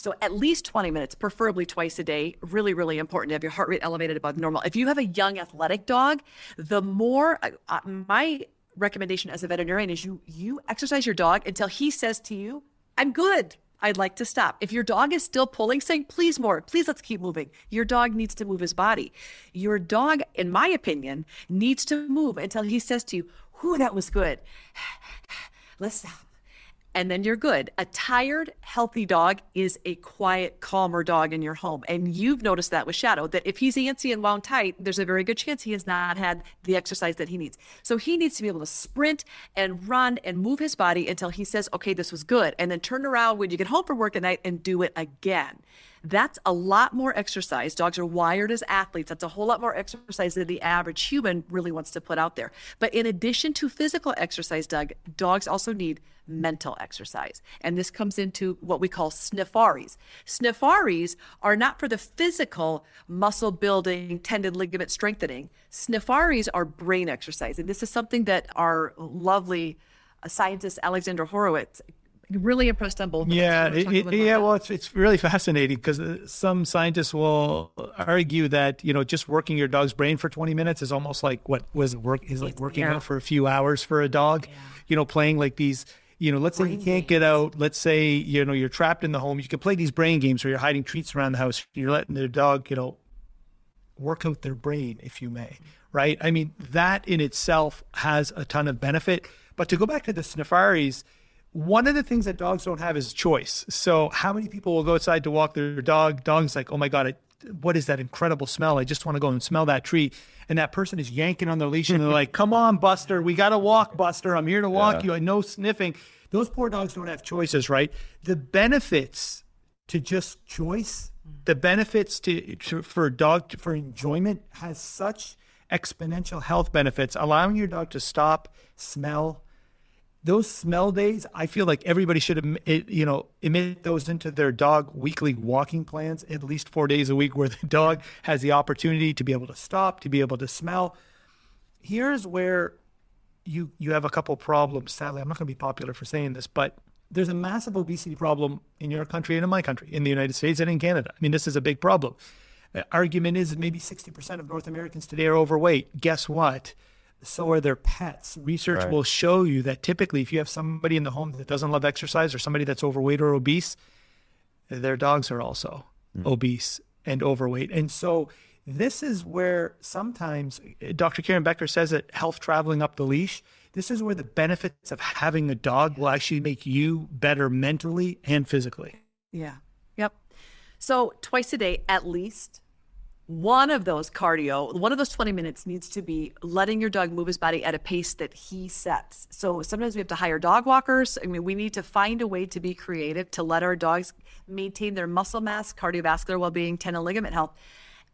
So at least 20 minutes, preferably twice a day. Really, really important to have your heart rate elevated above normal. If you have a young athletic dog, the more uh, my recommendation as a veterinarian is you you exercise your dog until he says to you, "I'm good. I'd like to stop." If your dog is still pulling, saying, "Please more, please let's keep moving." Your dog needs to move his body. Your dog, in my opinion, needs to move until he says to you, "Whew, that was good. Let's stop." And then you're good. A tired, healthy dog is a quiet, calmer dog in your home. And you've noticed that with Shadow, that if he's antsy and wound tight, there's a very good chance he has not had the exercise that he needs. So he needs to be able to sprint and run and move his body until he says, okay, this was good. And then turn around when you get home from work at night and do it again. That's a lot more exercise. Dogs are wired as athletes. That's a whole lot more exercise than the average human really wants to put out there. But in addition to physical exercise, Doug, dogs also need mental exercise. And this comes into what we call sniffaries. Sniffaries are not for the physical muscle building, tendon ligament strengthening. Sniffaries are brain exercise. And this is something that our lovely scientist Alexandra Horowitz really impressed on both.
Yeah, it- it- yeah.
about
Well, it's it's really fascinating because uh, some scientists will argue that you know just working your dog's brain for 20 minutes is almost like what was it work is like working
Yeah.
out for a few hours for a dog. You know, playing like these. You know, let's say you can't get out. Let's say you know you're trapped in the home. You can play these brain games where you're hiding treats around the house. You're letting the dog, you know, work out their brain, if you may, right? I mean, that in itself has a ton of benefit. But to go back to the sniffaries, one of the things that dogs don't have is choice. So, how many people will go outside to walk their dog? Dog's like, oh my God, I, what is that incredible smell? I just want to go and smell that tree. And that person is yanking on their leash and they're like, come on, Buster, we got to walk, Buster. I'm here to walk you. I know sniffing. Those poor dogs don't have choices, right? The benefits to just choice, the benefits to, to for dog for enjoyment has such exponential health benefits. Allowing your dog to stop, smell, those smell days, I feel like everybody should, you know, emit those into their dog weekly walking plans at least four days a week, where the dog has the opportunity to be able to stop, to be able to smell. Here's where you you have a couple problems. Sadly, I'm not going to be popular for saying this, but there's a massive obesity problem in your country and in my country, in the United States and in Canada. I mean, this is a big problem. Uh, argument is maybe 60% of North Americans today are overweight. Guess what? So are their pets. Research
Right.
will show you that typically, if you have somebody in the home that doesn't love exercise or somebody that's overweight or obese, their dogs are also obese and overweight. And so this is where sometimes uh, Dr. Karen Becker says that health traveling up the leash. This is where the benefits of having a dog will actually make you better mentally and physically.
Yeah. Yep. So twice a day at least one of those cardio, one of those 20 minutes needs to be letting your dog move his body at a pace that he sets. So sometimes we have to hire dog walkers. I mean, we need to find a way to be creative to let our dogs maintain their muscle mass, cardiovascular well being, tendon ligament health.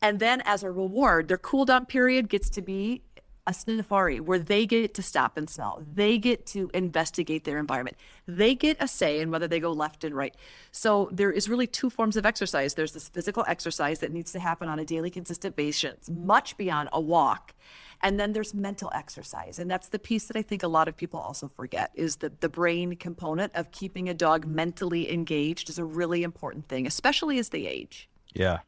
And then as a reward, their cool down period gets to be a sniffari where they get to stop and smell. They get to investigate their environment. They get a say in whether they go left and right. So there is really two forms of exercise. There's this physical exercise that needs to happen on a daily consistent basis, much beyond a walk. And then there's mental exercise. And that's the piece that I think a lot of people also forget is that the brain component of keeping a dog mentally engaged is a really important thing, especially as they age.
Yeah.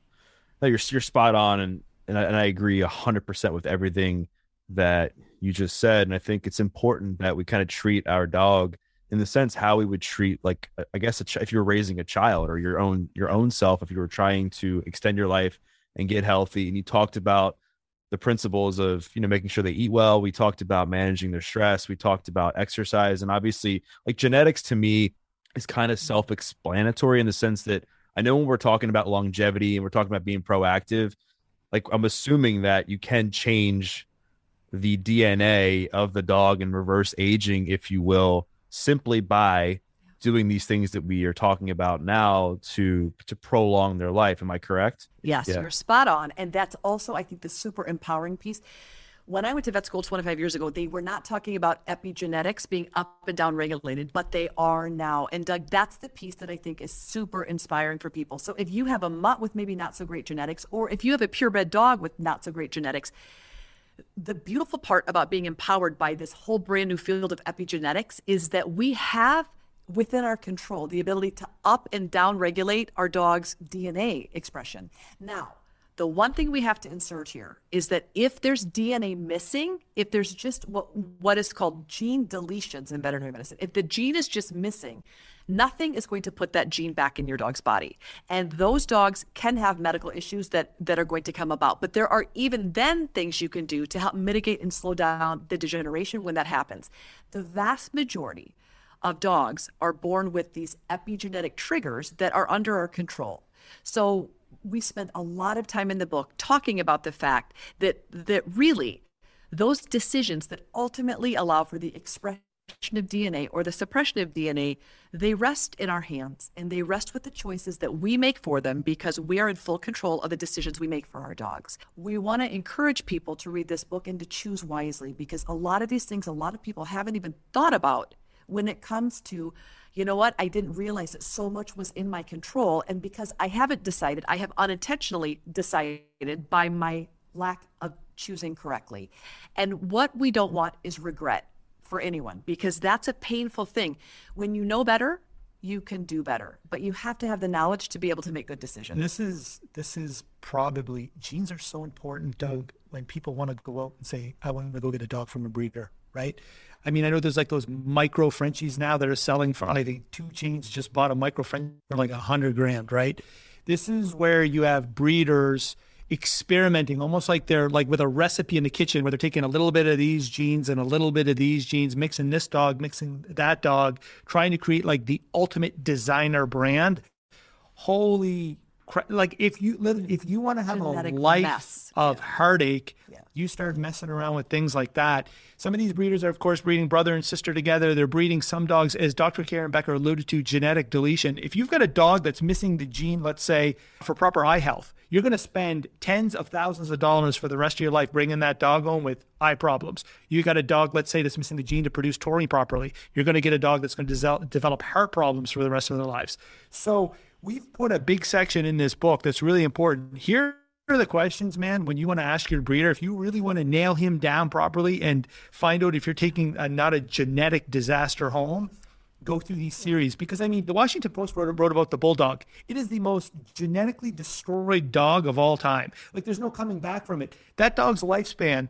No, you're you're spot on and and I, and I agree 100% with everything that you just said and i think it's important that we kind of treat our dog in the sense how we would treat like i guess ch- if you're raising a child or your own your own self if you were trying to extend your life and get healthy and you talked about the principles of you know making sure they eat well we talked about managing their stress we talked about exercise and obviously like genetics to me is kind of mm-hmm. self-explanatory in the sense that i know when we're talking about longevity and we're talking about being proactive like i'm assuming that you can change the DNA of the dog and reverse aging, if you will, simply by doing these things that we are talking about now to to prolong their life. Am I correct?
Yes, yeah. you're spot on. And that's also, I think, the super empowering piece. When I went to vet school 25 years ago, they were not talking about epigenetics being up and down regulated, but they are now. And Doug, that's the piece that I think is super inspiring for people. So if you have a mutt with maybe not so great genetics, or if you have a purebred dog with not so great genetics, the beautiful part about being empowered by this whole brand new field of epigenetics is that we have within our control the ability to up and down regulate our dog's DNA expression. Now, the one thing we have to insert here is that if there's DNA missing, if there's just what what is called gene deletions in veterinary medicine, if the gene is just missing, nothing is going to put that gene back in your dog's body. And those dogs can have medical issues that, that are going to come about. But there are even then things you can do to help mitigate and slow down the degeneration when that happens. The vast majority of dogs are born with these epigenetic triggers that are under our control. So we spent a lot of time in the book talking about the fact that that really those decisions that ultimately allow for the expression of DNA or the suppression of DNA, they rest in our hands and they rest with the choices that we make for them because we are in full control of the decisions we make for our dogs. We want to encourage people to read this book and to choose wisely because a lot of these things, a lot of people haven't even thought about when it comes to, you know what, I didn't realize that so much was in my control. And because I haven't decided, I have unintentionally decided by my lack of choosing correctly. And what we don't want is regret for anyone because that's a painful thing. When you know better, you can do better, but you have to have the knowledge to be able to make good decisions.
This is this is probably genes are so important, Doug. When people want to go out and say, "I want to go get a dog from a breeder," right? I mean, I know there's like those micro Frenchies now that are selling for I think 2 Chainz just bought a micro French for like a hundred grand, right? This is where you have breeders experimenting almost like they're like with a recipe in the kitchen where they're taking a little bit of these genes and a little bit of these genes mixing this dog mixing that dog trying to create like the ultimate designer brand holy crap like if you if you want to have Genetic a life mess. of yeah. heartache yeah. you start messing around with things like that some of these breeders are of course breeding brother and sister together they're breeding some dogs as dr karen becker alluded to genetic deletion if you've got a dog that's missing the gene let's say for proper eye health you're going to spend tens of thousands of dollars for the rest of your life bringing that dog home with eye problems. You got a dog, let's say, that's missing the gene to produce taurine properly. You're going to get a dog that's going to develop heart problems for the rest of their lives. So we've put a big section in this book that's really important. Here are the questions, man, when you want to ask your breeder, if you really want to nail him down properly and find out if you're taking a, not a genetic disaster home, go through these series because I mean, the Washington Post wrote, wrote about the bulldog. It is the most genetically destroyed dog of all time. Like, there's no coming back from it. That dog's lifespan.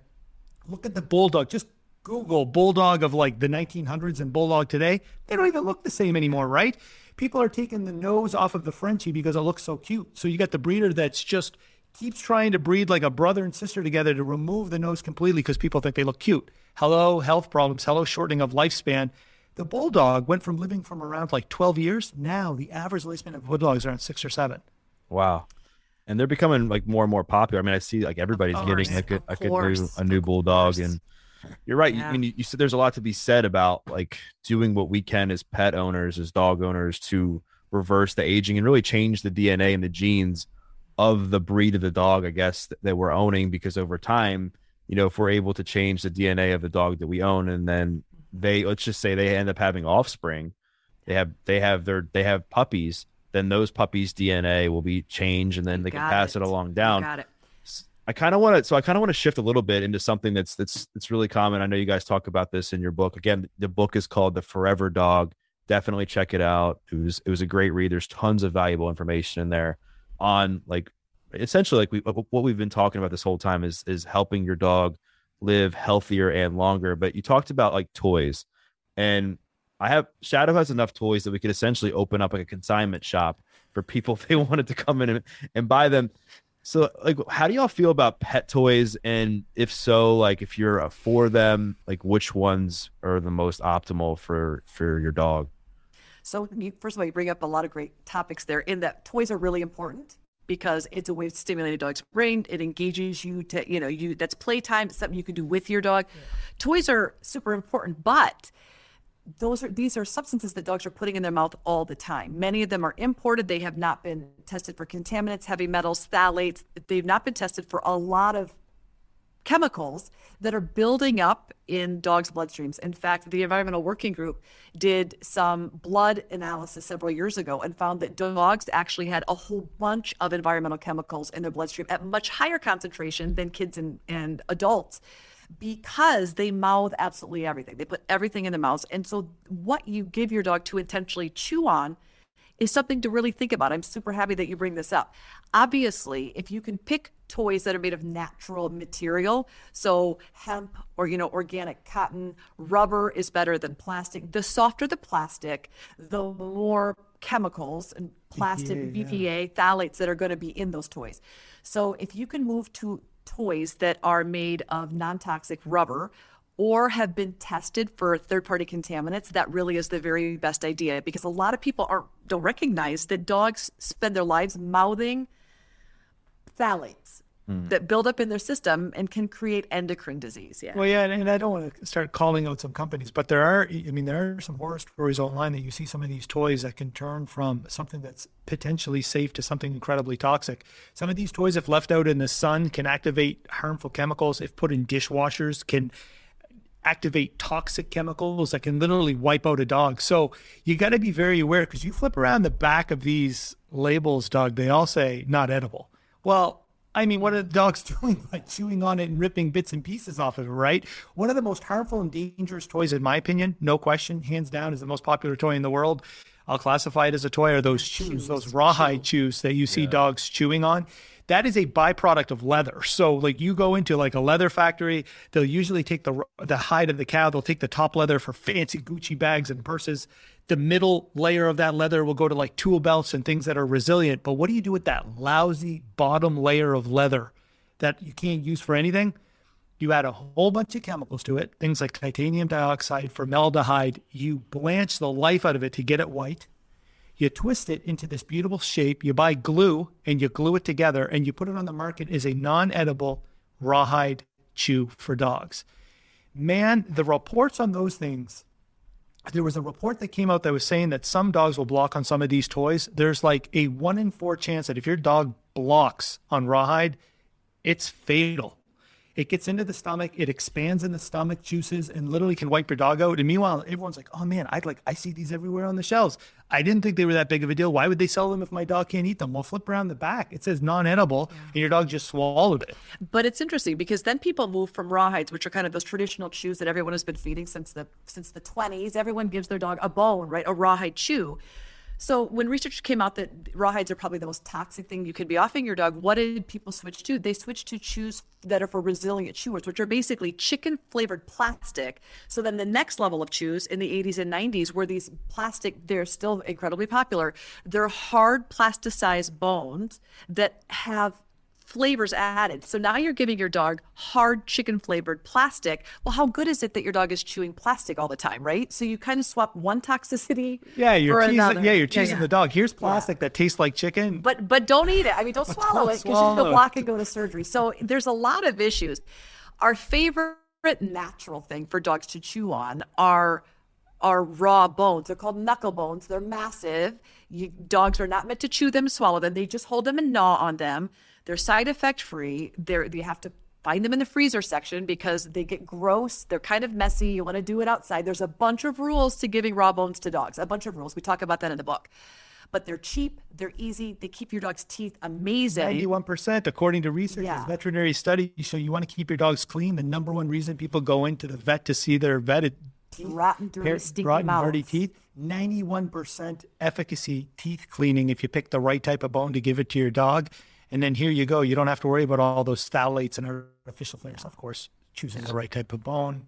Look at the bulldog. Just Google bulldog of like the 1900s and bulldog today. They don't even look the same anymore, right? People are taking the nose off of the Frenchie because it looks so cute. So you got the breeder that's just keeps trying to breed like a brother and sister together to remove the nose completely because people think they look cute. Hello, health problems. Hello, shortening of lifespan. The bulldog went from living from around like 12 years. Now the average lifespan of bulldogs are around six or seven.
Wow. and they're becoming like more and more popular. I mean, I see like everybody's getting like a, a new a new bulldog, and you're right.
Yeah.
I mean, you, you said there's a lot to be said about like doing what we can as pet owners, as dog owners, to reverse the aging and really change the DNA and the genes of the breed of the dog. I guess that, that we're owning because over time, you know, if we're able to change the DNA of the dog that we own, and then they let's just say they end up having offspring, they have they have their they have puppies, then those puppies' DNA will be changed, and then
You
they can pass it,
it.
along
You
down.
Got it.
I kind of want to, so I kind of want to shift a little bit into something that's that's that's really common. I know you guys talk about this in your book. Again, the book is called The Forever Dog. Definitely check it out. It was it was a great read. There's tons of valuable information in there on like essentially like we what we've been talking about this whole time is is helping your dog live healthier and longer. But you talked about like toys, and I have Shadow has enough toys that we could essentially open up like a consignment shop for people if they wanted to come in and, and buy them. So, like, how do y'all feel about pet toys? And if so, like, if you're for them, like, which ones are the most optimal for for your dog?
So, you, first of all, you bring up a lot of great topics there. In that, toys are really important because it's a way of stimulating a dog's brain. It engages you to, you know, you that's playtime. It's something you can do with your dog. Toys are super important, but those are these are substances that dogs are putting in their mouth all the time. Many of them are imported. They have not been tested for contaminants, heavy metals, phthalates. They've not been tested for a lot of chemicals that are building up in dogs' bloodstreams. In fact, the Environmental Working Group did some blood analysis several years ago and found that dogs actually had a whole bunch of environmental chemicals in their bloodstream at much higher concentration than kids and, and adults because they mouth absolutely everything. They put everything in their mouths. And so, what you give your dog to intentionally chew on is something to really think about. I'm super happy that you bring this up. Obviously, if you can pick toys that are made of natural material, so hemp or you know organic cotton, rubber is better than plastic. The softer the plastic, the more chemicals and plastic BPA, phthalates that are going to be in those toys. So if you can move to toys that are made of non-toxic rubber or have been tested for third-party contaminants, that really is the very best idea because a lot of people aren't don't recognize that dogs spend their lives mouthing phthalates hmm. that build up in their system and can create endocrine disease. Yeah.
Well, yeah, and, and I don't want to start calling out some companies, but there are, I mean, there are some horror stories online that you see some of these toys that can turn from something that's potentially safe to something incredibly toxic. Some of these toys, if left out in the sun, can activate harmful chemicals. If put in dishwashers, can activate toxic chemicals that can literally wipe out a dog. So you got to be very aware because you flip around the back of these labels, dog, they all say not edible. Well, I mean, what are the dogs doing by chewing on it and ripping bits and pieces off of it, right? One of the most harmful and dangerous toys, in my opinion, no question, hands down, is the most popular toy in the world. I'll classify it as a toy are those chews, those rawhide chews that you see dogs chewing on. That is a byproduct of leather. So, like, you go into like a leather factory, they'll usually take the the hide of the cow. They'll take the top leather for fancy Gucci bags and purses. The middle layer of that leather will go to like tool belts and things that are resilient. But what do you do with that lousy bottom layer of leather that you can't use for anything? You add a whole bunch of chemicals to it, things like titanium dioxide, formaldehyde. You blanch the life out of it to get it white. You twist it into this beautiful shape. You buy glue and you glue it together and you put it on the market as a non edible rawhide chew for dogs. Man, the reports on those things there was a report that came out that was saying that some dogs will block on some of these toys. There's like a one in four chance that if your dog blocks on rawhide, it's fatal. It gets into the stomach, it expands in the stomach juices and literally can wipe your dog out. And meanwhile, everyone's like, oh man, I'd like I see these everywhere on the shelves. I didn't think they were that big of a deal. Why would they sell them if my dog can't eat them? Well, flip around the back. It says non-edible, and your dog just swallowed it.
But it's interesting because then people move from rawhides, which are kind of those traditional chews that everyone has been feeding since the since the 20s. Everyone gives their dog a bone, right? A rawhide chew. So when research came out that rawhides are probably the most toxic thing you could be offering your dog, what did people switch to? They switched to chews that are for resilient chewers, which are basically chicken flavored plastic. So then the next level of chews in the 80s and 90s were these plastic, they're still incredibly popular. They're hard plasticized bones that have flavors added. So now you're giving your dog hard chicken flavored plastic. Well, how good is it that your dog is chewing plastic all the time, right? So you kind of swap one toxicity.
Yeah, you're
for
teasing.
another.
Yeah, you're teasing
yeah.
the dog. Here's plastic that tastes like chicken.
But but don't eat it. I mean, don't swallow
Don't
it because you'll block and go to surgery. So there's a lot of issues. Our favorite natural thing for dogs to chew on are are raw bones. They're called knuckle bones. They're massive. You, dogs are not meant to chew them, swallow them. They just hold them and gnaw on them. They're side effect free. They're you have to find them in the freezer section because they get gross. They're kind of messy. You want to do it outside. There's a bunch of rules to giving raw bones to dogs. A bunch of rules. We talk about that in the book. But they're cheap. They're easy. They keep your dog's teeth amazing.
Ninety-one percent, according to research,
Yeah.
veterinary studies show you want to keep your dogs clean. The number one reason people go into the vet to see their vet is
rotten, dirty, stinky
rotten, dirty teeth. Ninety-one percent efficacy teeth cleaning if you pick the right type of bone to give it to your dog. And then here you go. You don't have to worry about all those phthalates and artificial flavors. Of course, choosing the right type of bone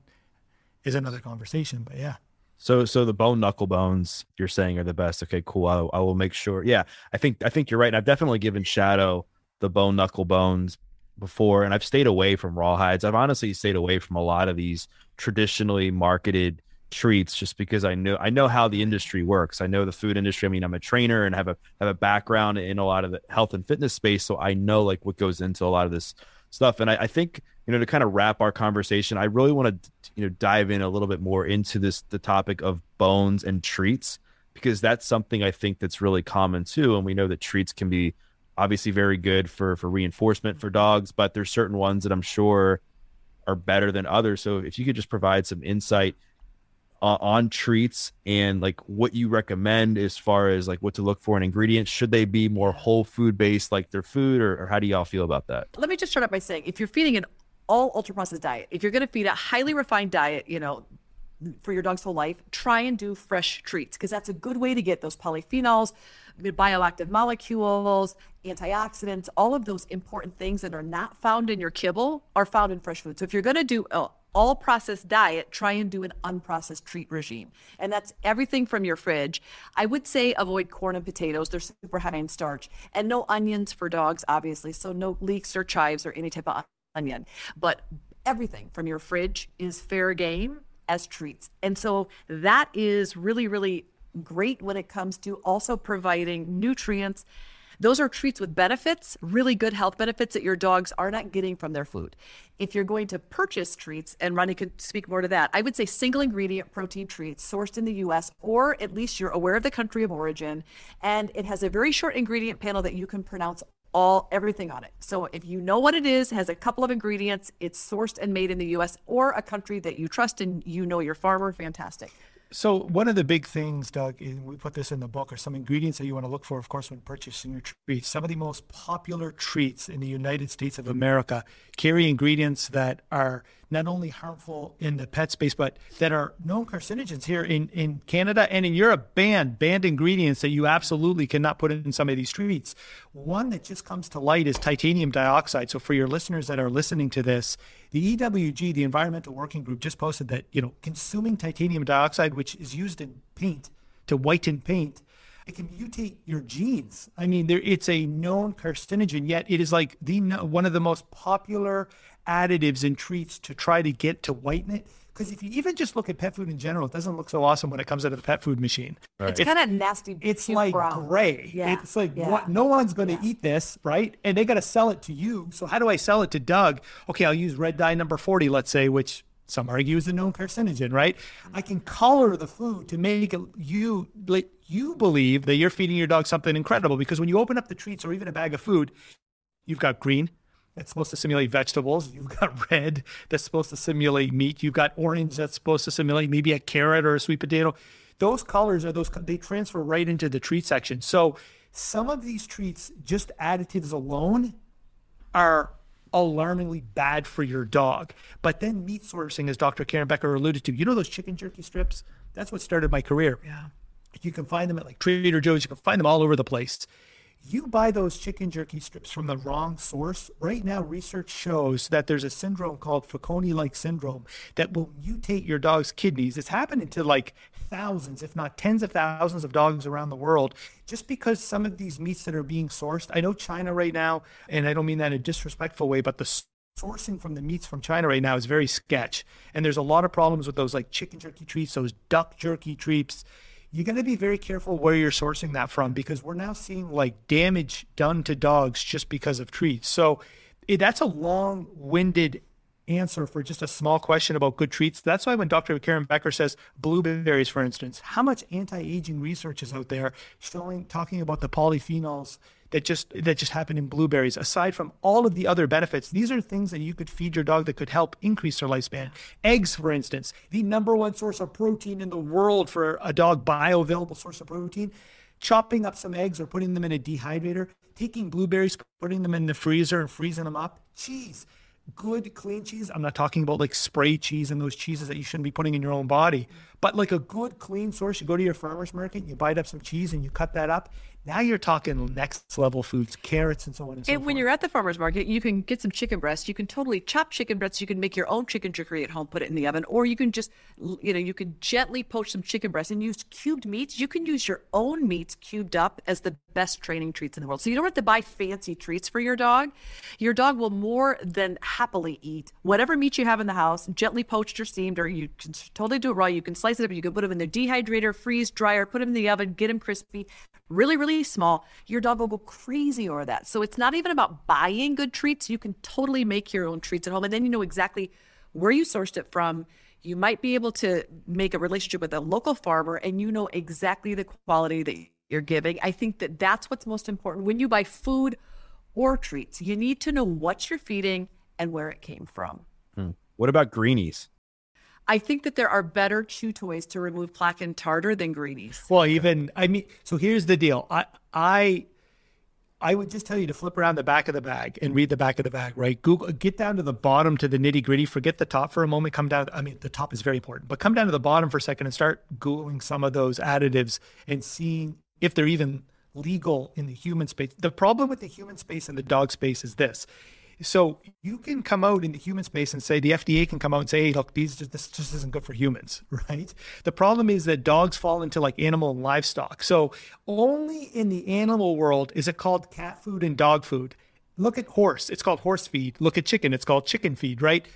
is another conversation. But yeah.
So, so the bone knuckle bones you're saying are the best. Okay, cool. I, I will make sure. Yeah, I think I think you're right. And I've definitely given Shadow the bone knuckle bones before, and I've stayed away from rawhides. I've honestly stayed away from a lot of these traditionally marketed treats just because I know I know how the mm-hmm. industry works. I know the food industry. I mean, I'm a trainer and have a have a background in a lot of the health and fitness space, so I know like what goes into a lot of this stuff. And I, I think you know to kind of wrap our conversation, I really want to you know dive in a little bit more into this the topic of bones and treats because that's something I think that's really common too. And we know that treats can be obviously very good for for reinforcement for dogs, but there's certain ones that I'm sure are better than others. So if you could just provide some insight on, on treats and like what you recommend as far as like what to look for in ingredients, should they be more whole food based like their food, or, or how do y'all feel about that?
Let me just start out by saying if you're feeding an all ultra processed diet, if you're going to feed a highly refined diet, you know, for your dog's whole life, try and do fresh treats because that's a good way to get those polyphenols, bioactive molecules, antioxidants, all of those important things that are not found in your kibble are found in fresh food. So if you're going to do a all processed diet, try and do an unprocessed treat regime. And that's everything from your fridge. I would say avoid corn and potatoes. They're super high in starch. And no onions for dogs, obviously. So no leeks or chives or any type of onion. But everything from your fridge is fair game as treats. And so that is really, really great when it comes to also providing nutrients. Those are treats with benefits, really good health benefits that your dogs are not getting from their food. If you're going to purchase treats, and Rodney could speak more to that, I would say single ingredient protein treats sourced in the US, or at least you're aware of the country of origin. And it has a very short ingredient panel that you can pronounce all everything on it. So if you know what it is, has a couple of ingredients, it's sourced and made in the US or a country that you trust and you know your farmer, fantastic.
So one of the big things, Doug, we put this in the book, are some ingredients that you want to look for, of course, when purchasing your treats. Some of the most popular treats in the United States of America carry ingredients that are not only harmful in the pet space, but that are known carcinogens here in, in Canada and in Europe. Banned, banned ingredients that you absolutely cannot put in some of these treats. One that just comes to light is titanium dioxide. So for your listeners that are listening to this, the EWG, the Environmental Working Group, just posted that you know consuming titanium dioxide, which is used in paint to whiten paint, it can mutate your genes. I mean, there it's a known carcinogen, yet it is like the one of the most popular additives in treats to try to get to whiten it. Because if you even just look at pet food in general, it doesn't look so awesome when it comes out of the pet food machine.
It's, kind of nasty.
It's like
brown.
gray.
Yeah.
It's like
yeah.
what, no one's going to eat this, right? And they got to sell it to you. So how do I sell it to Doug? Okay, I'll use red dye number 40, let's say, which some argue is a known carcinogen, right? I can color the food to make it you let you believe that you're feeding your dog something incredible because when you open up the treats or even a bag of food, you've got green that's supposed to simulate vegetables. You've got red that's supposed to simulate meat. You've got orange that's supposed to simulate maybe a carrot or a sweet potato. Those colors are those they transfer right into the treat section. So some of these treats, just additives alone, are alarmingly bad for your dog. But then meat sourcing, as Dr. Karen Becker alluded to, you know those chicken jerky strips? That's what started my career.
Yeah.
You can find them at like Trader Joe's. You can find them all over the place. You buy those chicken jerky strips from the wrong source. Right now, research shows that there's a syndrome called Fanconi like syndrome that will mutate your dog's kidneys. It's happening to like thousands, if not tens of thousands of dogs around the world, just because some of these meats that are being sourced. I know China right now, and I don't mean that in a disrespectful way, but the sourcing from the meats from China right now is very sketch. And there's a lot of problems with those like chicken jerky treats, those duck jerky treats you got to be very careful where you're sourcing that from because we're now seeing like damage done to dogs just because of treats. So eh, that's a long winded answer for just a small question about good treats. That's why when Dr. Karen Becker says blueberries, for instance, how much anti-aging research is out there showing talking about the polyphenols that just that just happen in blueberries aside from all of the other benefits these are things that you could feed your dog that could help increase their lifespan eggs for instance the number one source of protein in the world for a dog bioavailable source of protein chopping up some eggs or putting them in a dehydrator taking blueberries putting them in the freezer and freezing them up cheese good clean cheese. I'm not talking about like spray cheese and those cheeses that you shouldn't be putting in your own body but like a good clean source you go to your farmer's market you bite up some cheese and you cut that up now you're talking next level foods, carrots and so on and,
and
so
when
forth.
When you're at the farmer's market, you can get some chicken breast. You can totally chop chicken breasts. You can make your own chicken jerky at home, put it in the oven, or you can just, you know, you can gently poach some chicken breasts and use cubed meats. You can use your own meats cubed up as the best training treats in the world. So you don't have to buy fancy treats for your dog. Your dog will more than happily eat whatever meat you have in the house, gently poached or steamed, or you can totally do it raw. You can slice it up. You can put them in the dehydrator, freeze, dryer, put them in the oven, get them crispy, really, really small. Your dog will go crazy over that. So it's not even about buying good treats. You can totally make your own treats at home, and then you know exactly where you sourced it from. You might be able to make a relationship with a local farmer, and you know exactly the quality that you're giving. I think that that's what's most important when you buy food or treats. You need to know what you're feeding and where it came from.
Hmm. What about greenies?
I think that there are better chew toys to remove plaque and tartar than greenies.
Well, even I mean, so here's the deal. I I I would just tell you to flip around the back of the bag and read the back of the bag, right? Google, get down to the bottom to the nitty gritty. Forget the top for a moment. Come down. I mean, the top is very important, but come down to the bottom for a second and start googling some of those additives and seeing if they're even legal in the human space. The problem with the human space and the dog space is this. So you can come out in the human space and say the FDA can come out and say, "Hey, look, these just, this just isn't good for humans," right? The problem is that dogs fall into like animal and livestock. So only in the animal world is it called cat food and dog food. Look at horse; it's called horse feed. Look at chicken; it's called chicken feed, right?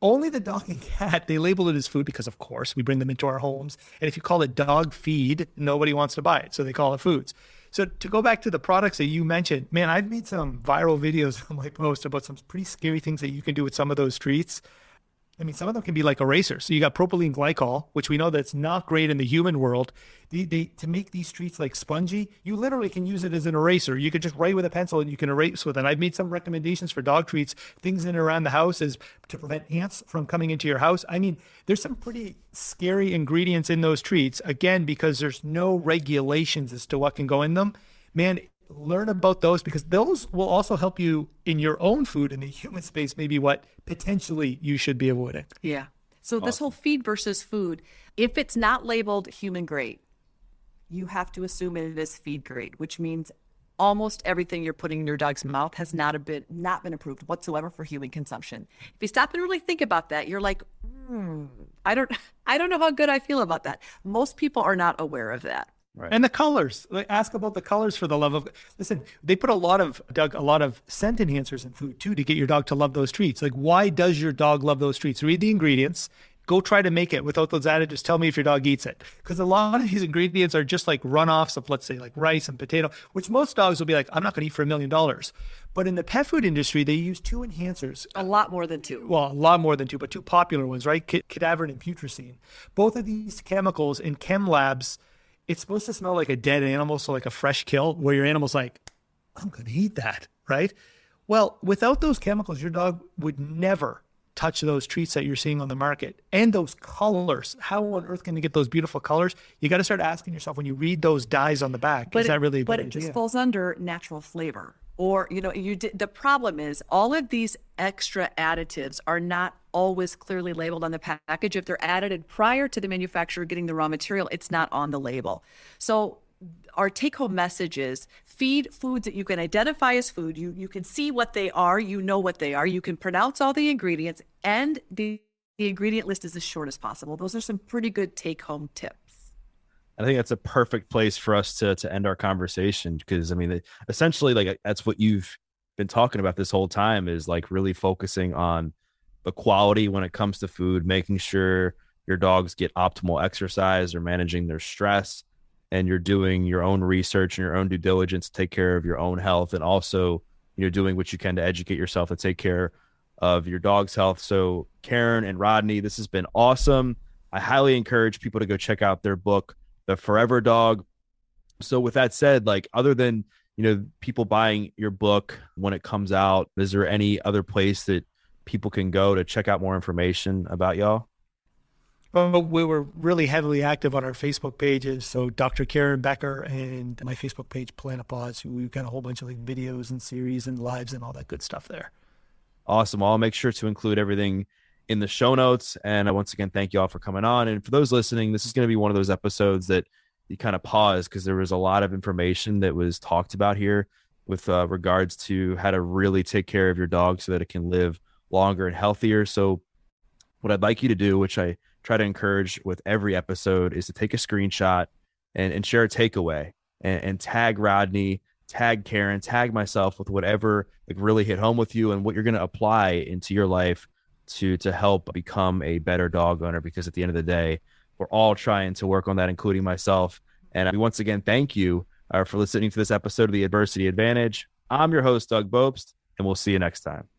Only the dog and cat, they label it as food because, of course, we bring them into our homes. And if you call it dog feed, nobody wants to buy it. So they call it foods. So to go back to the products that you mentioned, man, I've made some viral videos on my post about some pretty scary things that you can do with some of those treats. I mean, some of them can be like erasers. So you got propylene glycol, which we know that's not great in the human world. They, to make these treats like spongy, you literally can use it as an eraser. You could just write with a pencil and you can erase with it. And I've made some recommendations for dog treats, things in and around the house is to prevent ants from coming into your house. I mean, there's some pretty scary ingredients in those treats, again, because there's no regulations as to what can go in them. Man, learn about those because those will also help you in your own food in the human space, maybe what potentially you should be avoiding.
Yeah. So awesome. this whole feed versus food, if it's not labeled human grade, you have to assume it is feed grade, which means almost everything you're putting in your dog's mouth has not been not been approved whatsoever for human consumption. If you stop and really think about that, you're like, hmm, I don't I don't know how good I feel about that. Most people are not aware of that.
Right. And the colors. Like, ask about the colors for the love of. Listen, they put a lot of Doug, a lot of scent enhancers in food too to get your dog to love those treats. Like, why does your dog love those treats? Read the ingredients. Go try to make it without those additives. Tell me if your dog eats it, because a lot of these ingredients are just like runoffs of, let's say, like rice and potato, which most dogs will be like, I'm not going to eat for a million dollars. But in the pet food industry, they use two enhancers.
A lot more than two.
Well, a lot more than two, but two popular ones, right? Cadaverine and putrescine. Both of these chemicals in chem labs it's supposed to smell like a dead animal, so like a fresh kill, where your animal's like, I'm going to eat that, right? Well, without those chemicals, your dog would never touch those treats that you're seeing on the market and those colors. How on earth can you get those beautiful colors? You got to start asking yourself when you read those dyes on the back,
but
is that really a
But
it
idea? just falls under natural flavor. Or, you know, you did, the problem is all of these extra additives are not always clearly labeled on the package. If they're added prior to the manufacturer getting the raw material, it's not on the label. So our take home message is feed foods that you can identify as food. You you can see what they are, you know what they are, you can pronounce all the ingredients, and the, the ingredient list is as short as possible. Those are some pretty good take home tips.
I think that's a perfect place for us to to end our conversation because I mean, essentially, like that's what you've been talking about this whole time is like really focusing on the quality when it comes to food, making sure your dogs get optimal exercise or managing their stress, and you're doing your own research and your own due diligence to take care of your own health, and also you know doing what you can to educate yourself to take care of your dog's health. So, Karen and Rodney, this has been awesome. I highly encourage people to go check out their book the forever dog. So with that said, like other than you know people buying your book when it comes out, is there any other place that people can go to check out more information about y'all?
Well, we were really heavily active on our Facebook pages. So Dr. Karen Becker and my Facebook page, Planet Paws, we've got a whole bunch of like videos and series and lives and all that good stuff there.
Awesome. I'll make sure to include everything in the show notes. And I once again thank you all for coming on. And for those listening, this is going to be one of those episodes that you kind of pause because there was a lot of information that was talked about here with uh, regards to how to really take care of your dog so that it can live longer and healthier. So, what I'd like you to do, which I try to encourage with every episode, is to take a screenshot and, and share a takeaway and, and tag Rodney, tag Karen, tag myself with whatever like really hit home with you and what you're going to apply into your life to to help become a better dog owner because at the end of the day we're all trying to work on that including myself. And once again thank you uh, for listening to this episode of the adversity advantage. I'm your host doug bopst and we'll see you next time